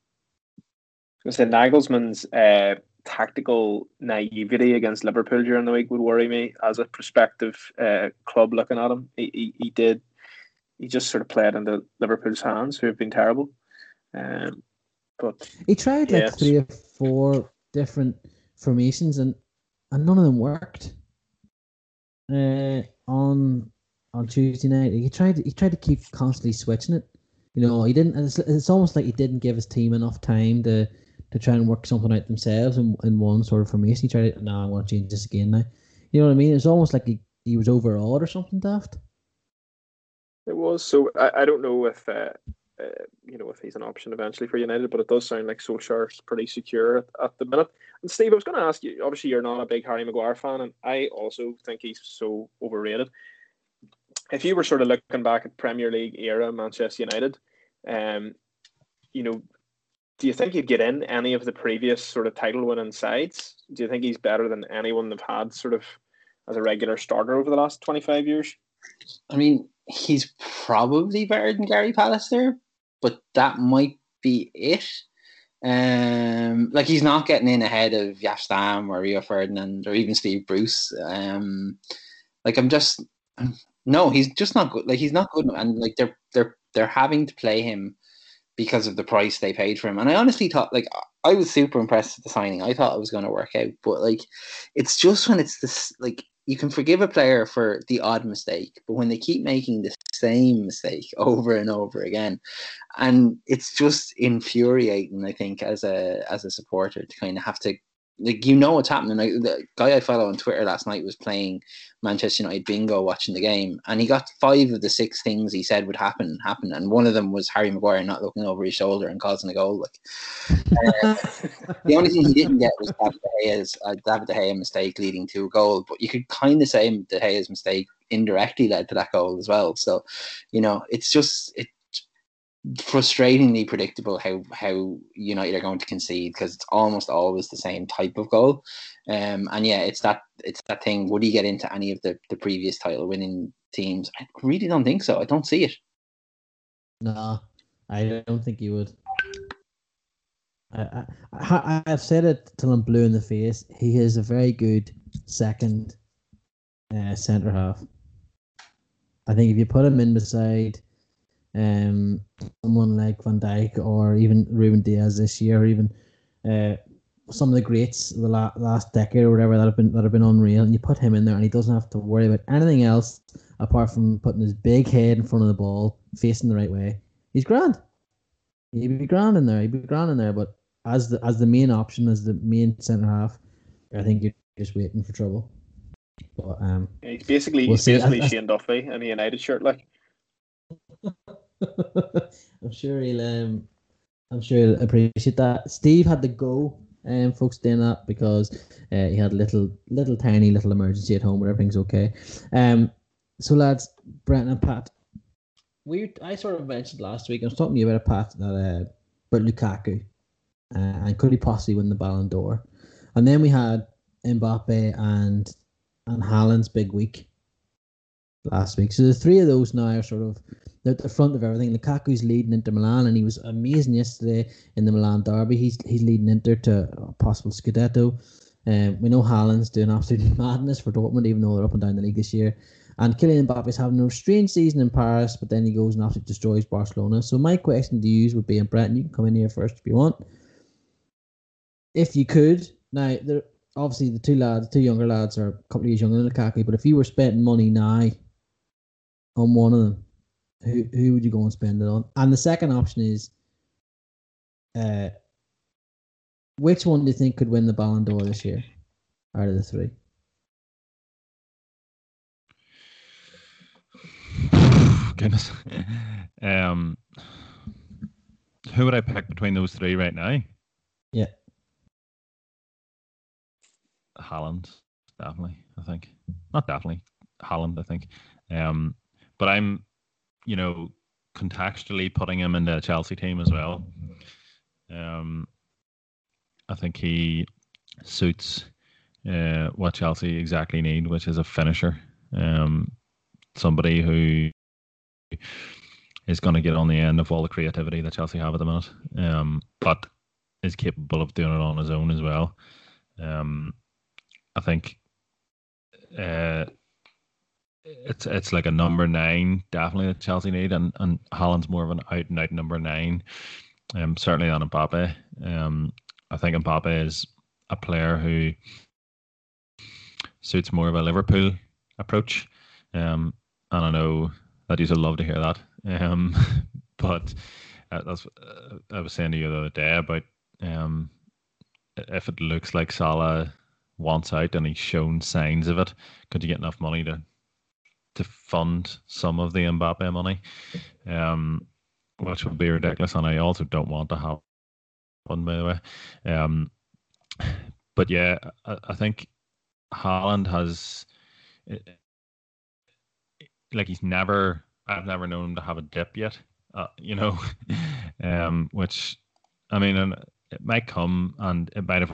I said Nagelsmann's uh, tactical naivety against Liverpool during the week would worry me as a prospective uh, club looking at him. He, he, he did, he just sort of played into Liverpool's hands, who have been terrible. Um, but He tried like Yes. three or four different formations, and and none of them worked. Uh, on on Tuesday night, he tried he tried to keep constantly switching it. You know, he didn't. It's, it's almost like he didn't give his team enough time to to try and work something out themselves in, in one sort of formation. He tried to, no, I want to change this again now. You know what I mean? It's almost like he, he was overawed or something, Daft. it was so. I, I don't know if uh, uh, you know if he's an option eventually for United, but it does sound like Solskjaer's pretty secure at, at the minute. And Steve, I was going to ask you. Obviously, you're not a big Harry Maguire fan, and I also think he's so overrated. If you were sort of looking back at Premier League era Manchester United, um, you know, do you think he'd get in any of the previous sort of title winning sides? Do you think he's better than anyone they've had sort of as a regular starter over the last twenty five years? I mean, he's probably better than Gary Pallister, but that might be it. Um, like he's not getting in ahead of Jaap Stam or Rio Ferdinand or even Steve Bruce. Um, like I'm just no, he's just not good. Like he's not good, and like they're they're they're having to play him because of the price they paid for him. And I honestly thought, like, I was super impressed with the signing. I thought it was going to work out, but like, it's just when it's this like you can forgive a player for the odd mistake, but when they keep making the same mistake over and over again, and it's just infuriating. I think as a as a supporter to kind of have to like you know what's happening. Like, the guy I follow on Twitter last night was playing Manchester United bingo watching the game, and he got five of the six things he said would happen happen, and one of them was Harry Maguire not looking over his shoulder and causing a goal. Like uh, the only thing he didn't get was David De Gea's uh, David De Gea mistake leading to a goal, but you could kind of say De Gea's mistake indirectly led to that goal as well. So, you know, it's just it frustratingly predictable how how United are going to concede because it's almost always the same type of goal. Um, and yeah, it's that it's that thing. Would he get into any of the, the previous title winning teams? I really don't think so. I don't see it. No, I don't think he would. I, I, I've said it till I'm blue in the face. He is a very good second uh, centre half. I think if you put him in beside um, someone like Van Dijk or even Rúben Dias this year, or even uh, some of the greats of the la- last decade or whatever that have been that have been unreal, and you put him in there, and he doesn't have to worry about anything else apart from putting his big head in front of the ball, facing the right way. He's grand. He'd be grand in there. He'd be grand in there. But as the as the main option, as the main centre half, I think you're just waiting for trouble. But um, he's basically We'll he's basically I- I- Shane Duffy in a United shirt, like. I'm sure he'll um, I'm sure he'll appreciate that. Steve had to go, um, folks, doing that because uh, he had a little, little tiny little emergency at home, but everything's okay. Um, so lads, Brent and Pat, we I sort of mentioned last week. I was talking to you about a Pat that uh, about Lukaku, uh, and could he possibly win the Ballon d'Or? And then we had Mbappe and and Haaland's big week last week. So the three of those now are sort of at the front of everything. Lukaku's leading Inter Milan, and he was amazing yesterday in the Milan derby. He's he's leading Inter to a possible Scudetto. Um, we know Haaland's doing absolute madness for Dortmund, even though they're up and down the league this year. And Kylian Mbappe's having a strange season in Paris, but then he goes and absolutely destroys Barcelona. So my question to you would be, and Brent, you can come in here first if you want. If you could, now obviously the two lads, the two younger lads are a couple of years younger than Lukaku, but if you were spending money now on one of them, who who would you go and spend it on? And the second option is, uh, which one do you think could win the Ballon d'Or this year, out of the three? Goodness. Um, who would I pick between those three right now? Yeah. Haaland, definitely. I think not definitely Haaland. I think. Um, but I'm, you know, contextually putting him in the Chelsea team as well. Um, I think he suits uh, what Chelsea exactly need, which is a finisher. Um, somebody who is going to get on the end of all the creativity that Chelsea have at the minute, um, but is capable of doing it on his own as well. Um, I think uh, it's it's like a number nine definitely that Chelsea need, and and Haaland's more of an out and out number nine. Um, certainly on Mbappe. Um, I think Mbappe is a player who suits more of a Liverpool approach. Um, and I know that you'd love to hear that. Um, but uh, that's uh, I was saying to you the other day about um, if it looks like Salah wants out and he's shown signs of it, could you get enough money to to fund some of the Mbappe money? Um, which would be ridiculous, and I also don't want to have one by the way. Um, but yeah, I, I think Haaland has like he's never I've never known him to have a dip yet. Uh, you know, um, which I mean, and it might come and it might have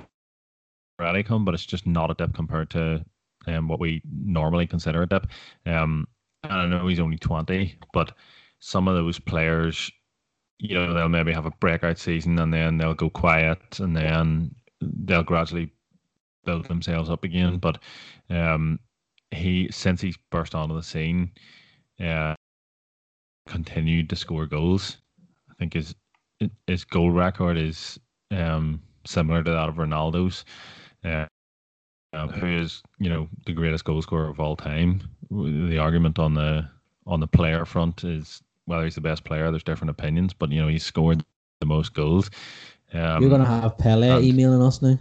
already come, but it's just not a dip compared to um, what we normally consider a dip. Um, and I know he's only twenty, but some of those players, you know, they'll maybe have a breakout season and then they'll go quiet and then they'll gradually build themselves up again. But um, he since he's burst onto the scene, uh, continued to score goals. I think his his goal record is um, similar to that of Ronaldo's, uh, um, who is you know the greatest goal scorer of all time. The argument on the on the player front is whether he's the best player. There's different opinions, but you know he's scored the most goals. Um, You're gonna have Pele and- emailing us now.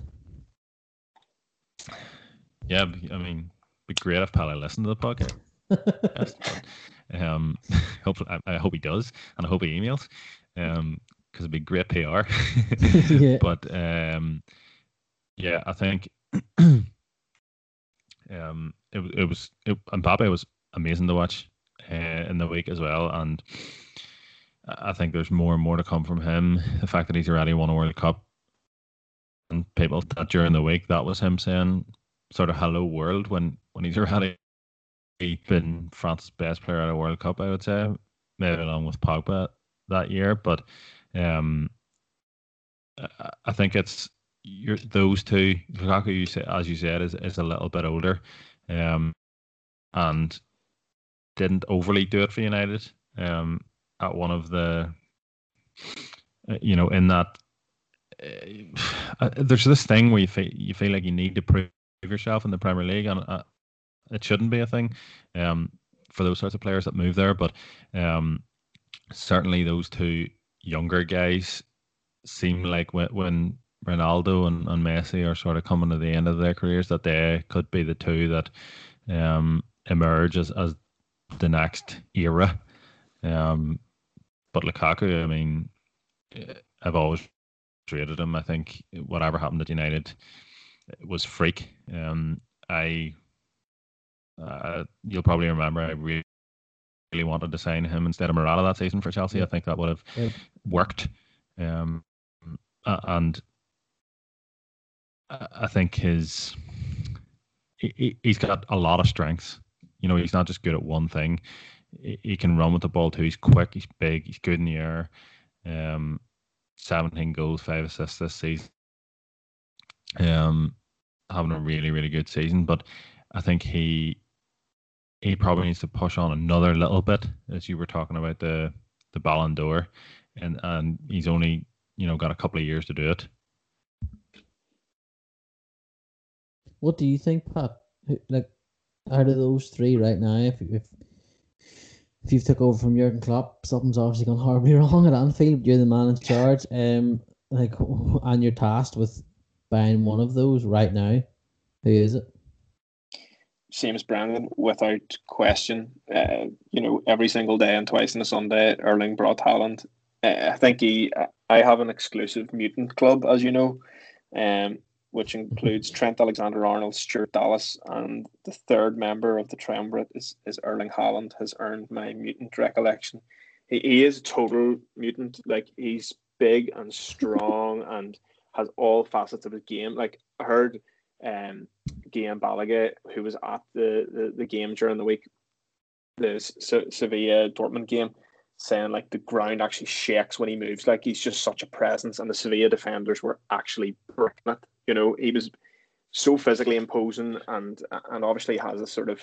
Yeah, I mean, be great if Pele listened to the podcast. Yes, but, um, hopefully, I, I hope he does, and I hope he emails, um, because it'd be great PR. Yeah. But um, yeah, I think um, it it was it, Mbappe was amazing to watch uh, in the week as well, and I think there's more and more to come from him. The fact that he's already won a World Cup, and people that during the week that was him saying sort of hello world when when he's already been France's best player at a World Cup, I would say, maybe along with Pogba that year. But um, I think it's you're, those two. Lukaku, you as you said, is is a little bit older, um, and didn't overly do it for United. Um, at one of the, uh, you know, in that uh, there's this thing where you feel you feel like you need to prove yourself in the Premier League, and uh, it shouldn't be a thing um, for those sorts of players that move there. But um, certainly those two younger guys seem like when Ronaldo and, and Messi are sort of coming to the end of their careers, that they could be the two that um, emerge as, as the next era. Um, but Lukaku, I mean, I've always rated him. I think whatever happened at United was freak. Um, I, uh, you'll probably remember, I really, really wanted to sign him instead of Morata that season for Chelsea. I think that would have worked. Um, and I think his he- he, he's got a lot of strengths. You know, he's not just good at one thing. He, can run with the ball too. He's quick. He's big. He's good in the air. Um, 17 goals, five assists this season. Um, having a really, really good season. But I think he he probably needs to push on another little bit, as you were talking about the the Ballon d'Or, and and he's only you know got a couple of years to do it. What do you think, Pat? Like, out of those three right now, if if if you've took over from Jurgen Klopp, something's obviously gone horribly wrong at Anfield. You're the man in charge, um, like, and you're tasked with buying one of those right now. Who is it? same as Brenton, without question. Uh, you know, every single day and twice on a Sunday, Erling Braut Haaland. Uh, I think he. I have an exclusive mutant club, as you know, um, which includes Trent Alexander-Arnold, Stuart Dallas, and the third member of the triumvirate is, is Erling Haaland. Has earned my mutant recollection. He, he is a total mutant. Like he's big and strong and has all facets of his game. Like I heard um, Guillem Balagué, who was at the, the, the game during the week, the Se- Sevilla Dortmund game, saying like the ground actually shakes when he moves. Like he's just such a presence, and the Sevilla defenders were actually bricking it. You know, he was so physically imposing, and and obviously has a sort of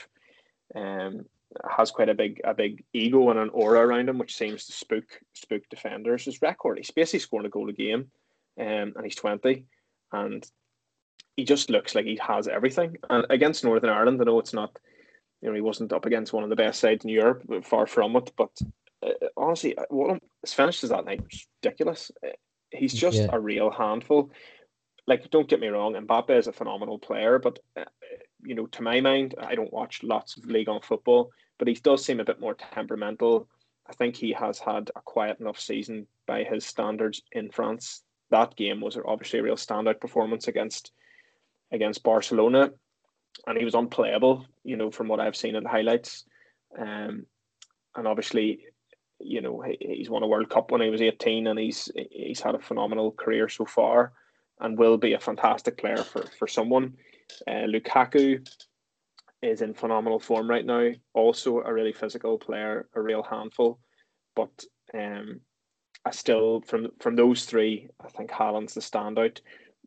um has quite a big a big ego and an aura around him, which seems to spook spook defenders. His record, he's basically scoring a goal a game, um, and he's twenty, and he just looks like he has everything. And against Northern Ireland, I know it's not, you know, he wasn't up against one of the best sides in Europe, but far from it. But uh, honestly, what his finishes that night was ridiculous. Uh, He's just Yeah. a real handful. Like, don't get me wrong, Mbappe is a phenomenal player, but uh, you know, to my mind, I don't watch lots of Ligue 1 football, but he does seem a bit more temperamental. I think he has had a quiet enough season by his standards in France. That game was obviously a real standout performance against against Barcelona, and he was unplayable. You know, from what I've seen in the highlights, um, and obviously, you know, he, he's won a World Cup when he was eighteen, and he's he's had a phenomenal career so far, and will be a fantastic player for for someone. Uh, Lukaku is in phenomenal form right now. Also, a really physical player, a real handful, but um, I still from from those three, I think Haaland's the standout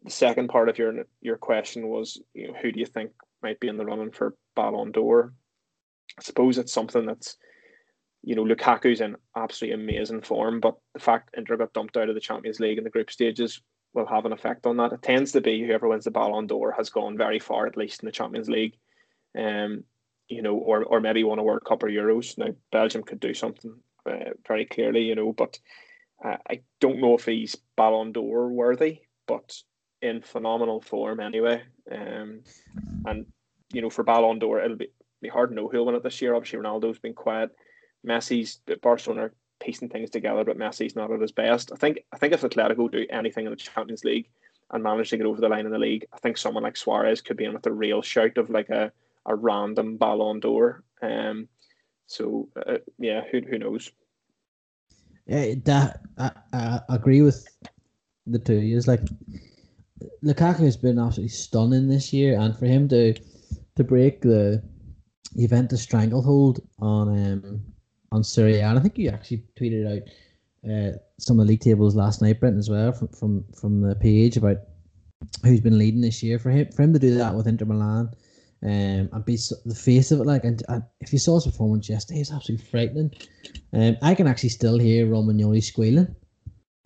the second part of your your question was, you know, who do you think might be in the running for Ballon d'Or? I suppose it's something that's, you know, Lukaku's in absolutely amazing form, but the fact Inter got dumped out of the Champions League in the group stages will have an effect on that. It tends to be whoever wins the Ballon d'Or has gone very far, at least in the Champions League, um, you know, or or maybe won a World Cup or Euros. Now Belgium could do something uh, very clearly, you know, but uh, I don't know if he's Ballon d'Or worthy, but in phenomenal form anyway. Um, and you know, for Ballon d'Or, it'll be, be hard to know who'll win it this year. Obviously, Ronaldo's been quiet. Messi's Barcelona piecing things together, but Messi's not at his best. I think I think if Atletico do anything in the Champions League and manage to get over the line in the league, I think someone like Suarez could be in with a real shout of like a, a random Ballon d'Or. Um, so uh, yeah, who who knows? Yeah, that I, I agree with the two. Is like Lukaku has been absolutely stunning this year, and for him to to break the Juventus stranglehold on um on Serie A, and I think you actually tweeted out uh, some of the league tables last night, Brenton, as well, from from, from the page about who's been leading this year. For him, for him to do that with Inter Milan, um, and be the face of it, like, and, and if you saw his performance yesterday, it's absolutely frightening. Um, I can actually still hear Romagnoli squealing.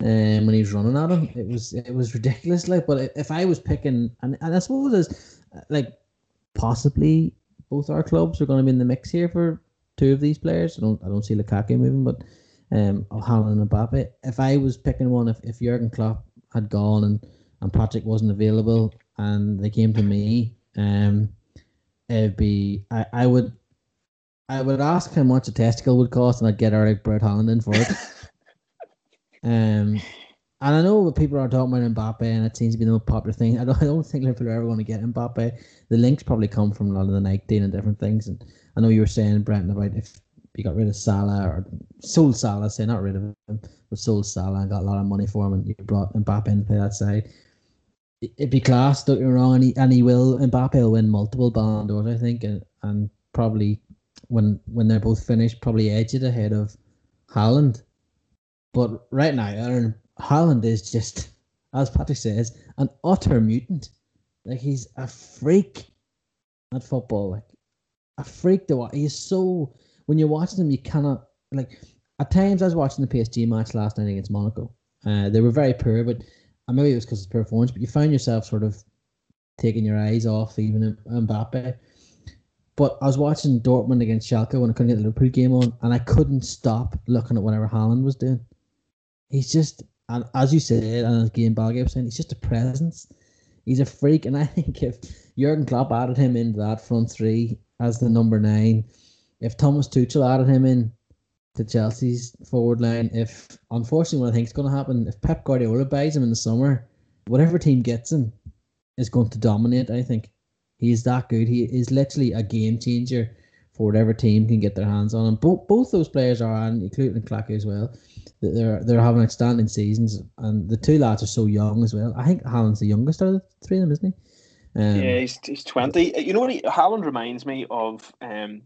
Um, when he was running at him, it was it was ridiculous. Like, but if I was picking, and, and I suppose as like possibly both our clubs are going to be in the mix here for two of these players. I don't I don't see Lukaku moving, but um, Haaland and Mbappe. If I was picking one, if, if Jurgen Klopp had gone and and Patrick wasn't available, and they came to me, um, it'd be I, I would I would ask how much a testicle would cost, and I'd get Erling Braut Haaland in for it. um, and I know people are talking about Mbappe, and it seems to be the most popular thing. I don't, I don't think Liverpool are ever going to get Mbappe. The links probably come from a lot of the deal and different things. And I know you were saying, Brenton, about if you got rid of Salah or sold Salah, say not rid of him, but sold Salah and got a lot of money for him, and you brought Mbappe in to that side. It'd be class, don't get me wrong, and he, and he will. Mbappe will win multiple Ballon d'Ors, I think, and, and probably when when they're both finished, probably edge it ahead of Haaland. But right now, Aaron Haaland is just, as Patrick says, an utter mutant. Like he's a freak at football. Like a freak to watch. He's so when you're watching him, you cannot like. At times, I was watching the PSG match last night against Monaco. Uh, they were very poor, but I maybe it was because of poor performance. But you found yourself sort of taking your eyes off even Mbappe. But I was watching Dortmund against Schalke when I couldn't get the Liverpool game on, and I couldn't stop looking at whatever Haaland was doing. He's just, and as you said, and as Guillem Balagué was saying, he's just a presence. He's a freak, and I think if Jurgen Klopp added him into that front three as the number nine, if Thomas Tuchel added him in to Chelsea's forward line, if unfortunately what I think is going to happen, if Pep Guardiola buys him in the summer, whatever team gets him is going to dominate. I think he's that good. He is literally a game changer for whatever team can get their hands on him. Both both those players are, and including Clacker as well. They're they're having outstanding seasons, and the two lads are so young as well. I think Haaland's the youngest out of the three of them, isn't he? Um, yeah, he's, he's twenty. You know what? He, Haaland reminds me of um,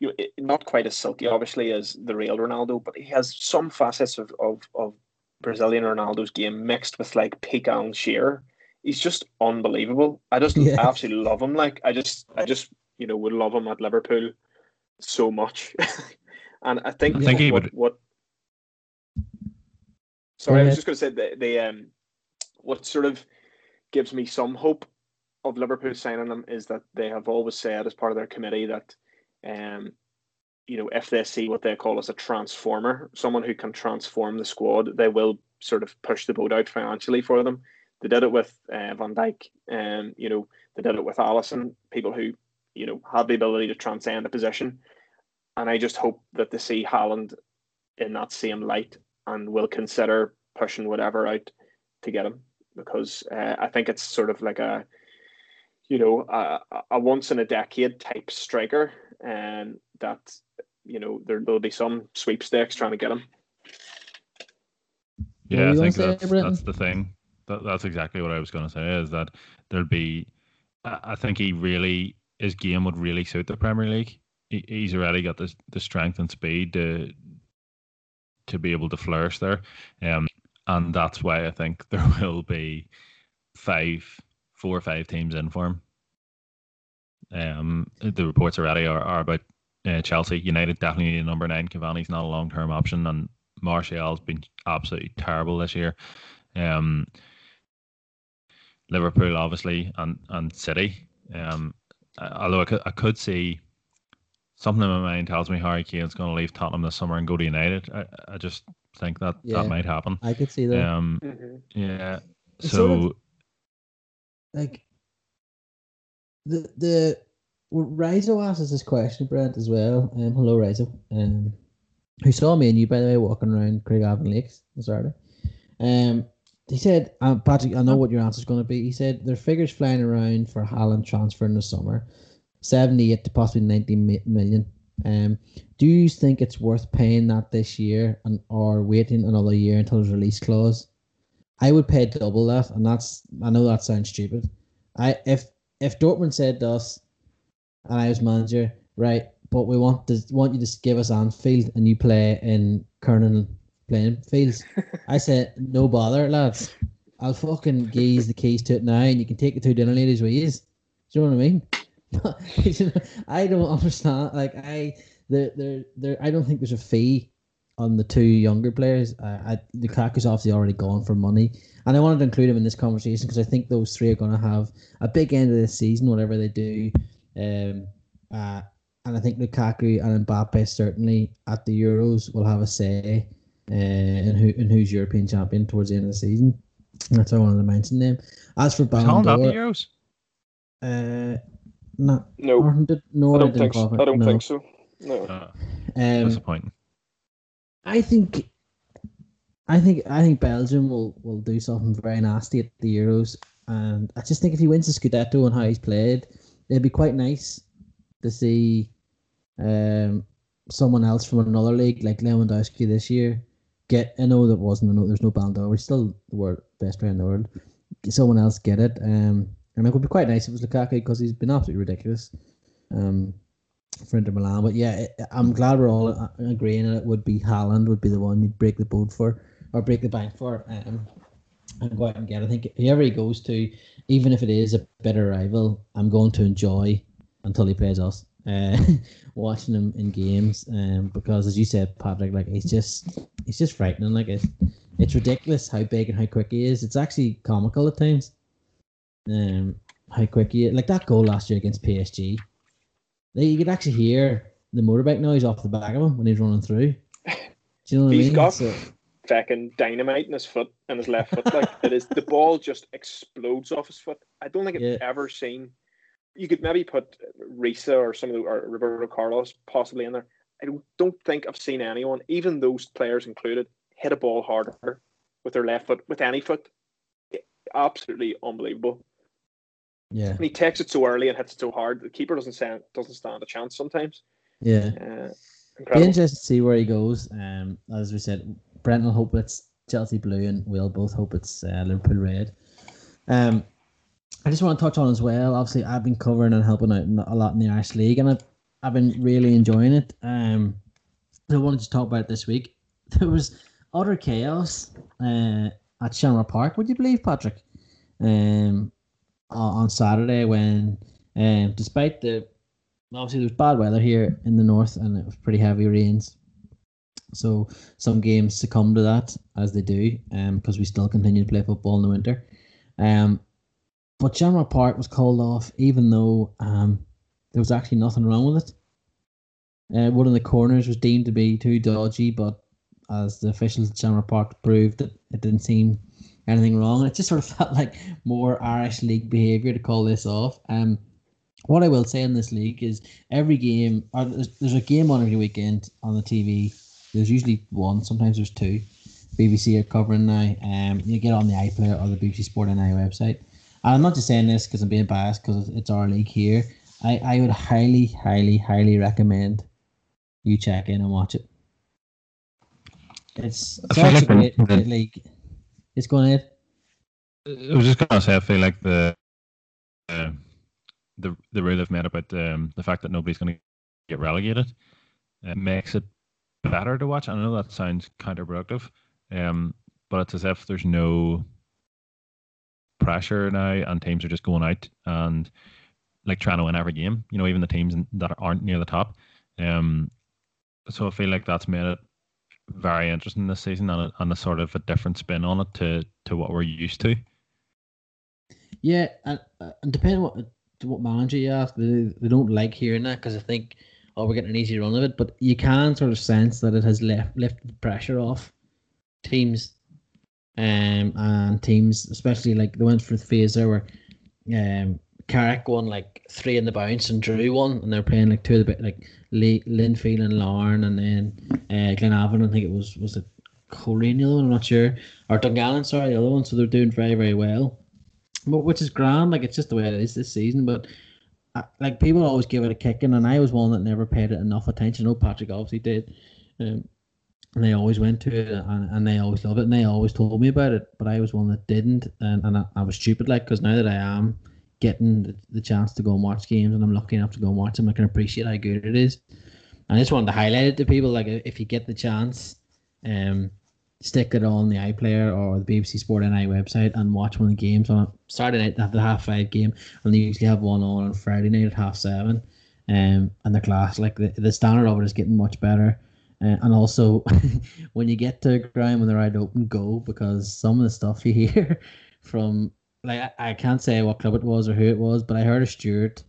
you know, not quite as silky, obviously, as the real Ronaldo, but he has some facets of, of, of Brazilian Ronaldo's game mixed with like peak Alan Shearer. He's just unbelievable. I just yeah. I absolutely love him. Like I just I just you know would love him at Liverpool so much. and I think, I think what, he would. What, sorry, I was just going to say the, the um what sort of gives me some hope of Liverpool signing him is that they have always said as part of their committee that um, you know, if they see what they call as a transformer, someone who can transform the squad, they will sort of push the boat out financially for them. They did it with uh, Van Dijk, and um, you know, they did it with Alisson. people who you know had the ability to transcend a position. And I just hope that they see Haaland in that same light and will consider pushing whatever out to get him because uh, I think it's sort of like a you know a, a once in a decade type striker and that you know there will be some sweepstakes trying to get him. Yeah, I think that's, that's the thing. That, that's exactly what I was going to say. Is that there'll be? I think he really his game would really suit the Premier League. He, he's already got the the strength and speed to to be able to flourish there, um, and that's why I think there will be five, four or five teams in for him. Um, the reports already are, are about uh, Chelsea United definitely need a number nine. Cavani's not a long term option, and Martial's been absolutely terrible this year. Um, Liverpool obviously and and City. Um, although I could, I could see something in my mind tells me Harry Kane's going to leave Tottenham this summer and go to United. I, I just think that yeah, that might happen. I could see that. Um, mm-hmm. yeah. so, sort of, like the the Rizo asked us this question, Brent, as well. Um, hello, Rizo. Um, who saw me and you, by the way, walking around Craigavon Lakes on Saturday. Um, he said, um, Patrick, I know what your answer is going to be. He said there are figures flying around for Haaland transfer in the summer, seventy-eight to possibly ninety million. Um, do you think it's worth paying that this year and or waiting another year until his release clause? I would pay double that, and that's I know that sounds stupid. I if if Dortmund said to us, and I was manager, right, but we want to want you to give us Anfield and you play in Kernan playing fields. I said, no bother, lads. I'll fucking gaze the keys to it now, and you can take it to dinner ladies with you. Do you know what I mean? I don't understand. Like I, there, there, there. I don't think there's a fee on the two younger players. Uh, I, Lukaku's obviously already gone for money, and I wanted to include him in this conversation because I think those three are going to have a big end of the season, whatever they do. Um, uh, and I think Lukaku and Mbappe certainly at the Euros will have a say uh, in who in who's European champion towards the end of the season. That's why I wanted to mention them. As for Ballon Holland d'Or, Euros. uh, no, No, Ireland did- no, I don't didn't think. So. I don't no. think so. No. Uh, Um, disappointing. I think, I think, I think Belgium will will do something very nasty at the Euros, and I just think if he wins the Scudetto and how he's played, it'd be quite nice to see, um, someone else from another league like Lewandowski this year get. I know that wasn't. No, there's no Ballon. He's still the world best player in the world. Someone else get it. Um, and it would be quite nice if it was Lukaku because he's been absolutely ridiculous. Um, for Inter Milan. But yeah, I'm glad we're all uh, agreeing that it would be Haaland would be the one you'd break the boat for or break the bank for um, and go out and get. I think whoever he goes to, even if it is a bitter rival, I'm going to enjoy until he plays us. Uh, watching him in games, um, because as you said, Patrick, like he's just he's just frightening. Like it's it's ridiculous how big and how quick he is. It's actually comical at times. Um, how quick he is. Like that goal last year against PSG. Like, you could actually hear the motorbike noise off the back of him when he's running through. Do you know what I He's mean? got So- fucking dynamite in his foot and his left foot. Like it is, the ball just explodes off his foot. I don't think I've Yeah. ever seen. You could maybe put Riise or some of the or Roberto Carlos possibly in there. I don't, think I've seen anyone, even those players included, hit a ball harder with their left foot with any foot. Absolutely unbelievable. yeah, And he takes it so early and hits it so hard. The keeper doesn't stand doesn't stand a chance sometimes. yeah. Uh, Be interested to see where he goes. Um, as we said, Brent will hope it's Chelsea blue, and we'll both hope it's uh, Liverpool red. Um, I just want to touch on as well. Obviously, I've been covering and helping out a lot in the Irish League, and I've, I've been really enjoying it. Um, I wanted to talk about this week. There was utter chaos uh, at Shamrock Park. Would you believe, Patrick? Um, on on Saturday when, um, despite the obviously there was bad weather here in the north and it was pretty heavy rains. So some games succumb to that as they do, um, because we still continue to play football in the winter. Um, but General Park was called off, even though um there was actually nothing wrong with it. Uh, one of the corners was deemed to be too dodgy, but as the officials at Shamrock Park proved, it, it didn't seem anything wrong. It just sort of felt like more Irish league behaviour to call this off. Um, what I will say in this league is every game, or there's, there's a game on every weekend on the TV. There's usually one, sometimes there's two. BBC are covering now. Um, you get on the iPlayer or the BBC Sport NI website. I'm not just saying this because I'm being biased because it's our league here. I, I would highly, highly, highly recommend you check in and watch it. It's, it's like actually great, the- great league. It's going ahead. I was just gonna say, I feel like the uh, the the rule they've made about um, the fact that nobody's gonna get relegated uh, makes it better to watch. I know that sounds counterproductive, um, but it's as if there's no pressure now, and teams are just going out and like trying to win every game. You know, even the teams that aren't near the top. Um, so I feel like that's made it very interesting this season and a, and a sort of a different spin on it to to what we're used to. Yeah, and, and depending what what manager you ask, they, they don't like hearing that because I think, oh, we're getting an easy run of it. But you can sort of sense that it has left lifted the pressure off teams, um, and teams, especially like they went through the phase where, um, Carrick won like three in the bounce and drew one, and they're playing like two of the bit like Le- Linfield and Larne, and then uh, Glenavon. I think it was was it Coleraine the other one. I'm not sure, or Dungannon, sorry, the other one. So they're doing very very well but which is grand. Like it's just the way it is this season. But uh, like people always give it a kicking, and I was one that never paid it enough attention. Know Patrick obviously did, um, and they always went to it, and, and they always loved it, and they always told me about it. But I was one that didn't, and, and I, I was stupid. Like because now that I am getting the, the chance to go and watch games, and I'm lucky enough to go and watch them, I can appreciate how good it is. And I just wanted to highlight it to people. Like if you get the chance, um, stick it on the iPlayer or the BBC Sport NI website and watch one of the games on Saturday night. They have the half five game, and they usually have one on on Friday night at half seven. Um, and the class, like the, the standard of it, is getting much better. Uh, and also, when you get to ground when they're right open, go because some of the stuff you hear from like I, I can't say what club it was or who it was, but I heard a steward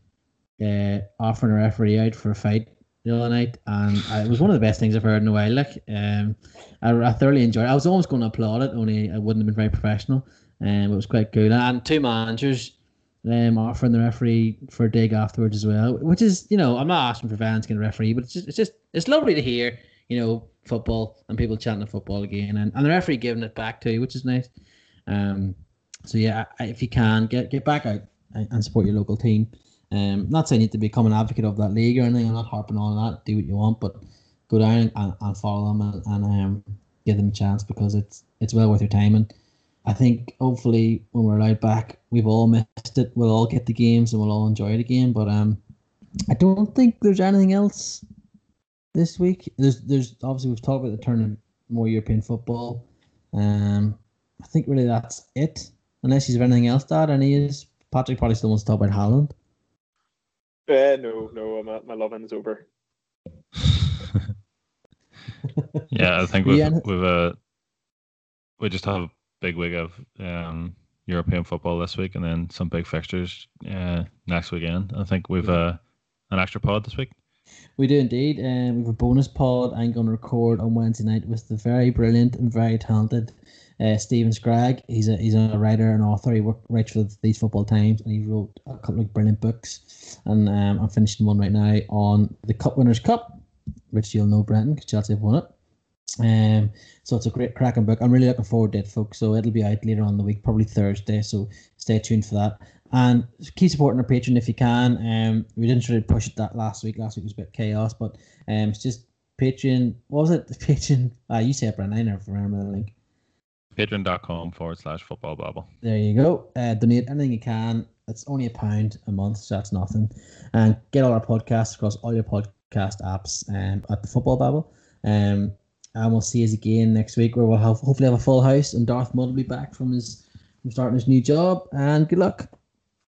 uh, offering a referee out for a fight the other night, and uh, it was one of the best things I've heard in a while. Like, um, I, I thoroughly enjoyed. it. I was almost going to applaud it, only I wouldn't have been very professional. Um, it was quite cool, and two managers um, offering the referee for a dig afterwards as well, which is you know I'm not asking for Vans to get a referee, but it's just it's just it's lovely to hear you know football and people chanting football again, and, and the referee giving it back to you, which is nice. Um, so yeah, if you can get get back out and support your local team. Um, not saying you to become an advocate of that league or anything. I'm not harping on that. Do what you want, but go down and, and follow them and, and um, give them a chance because it's it's well worth your time. And I think hopefully when we're allowed back, we've all missed it. We'll all get the games and we'll all enjoy it again. But um, I don't think there's anything else this week. There's there's obviously we've talked about the turn turning more European football. Um, I think really that's it. Unless he's anything else to add, and he is Patrick probably still wants to talk about Haaland. Uh, no, no, my, my loving is over. yeah, I think we've Yeah. we've uh, we just have a big week of um, European football this week, and then some big fixtures uh, next weekend. I think we've uh, an extra pod this week. We do indeed. Um, we have a bonus pod I'm going to record on Wednesday night with the very brilliant and very talented uh, Steven Scragg. He's a he's a writer and author. He worked writes for these Football Times and he wrote a couple of brilliant books. And um, I'm finishing one right now on the Cup Winners' Cup, which you'll know, Brenton, because Chelsea have won it. Um, so it's a great cracking book. I'm really looking forward to it, folks. So it'll be out later on the week, probably Thursday. So stay tuned for that. And keep supporting our Patreon if you can. Um, we didn't really push it that last week. Last week was a bit chaos, but um, it's just Patreon. What was it? Patreon. Uh, you say it, Brenton. I never remember the link. Patreon.com forward slash football babble. There you go. Uh, donate anything you can. It's only a pound a month, so that's nothing. And get all our podcasts across all your podcast apps um, at the Football Babble. Um, and we'll see you again next week where we'll have hopefully have a full house and Darth Mudd will be back from his from starting his new job. And good luck.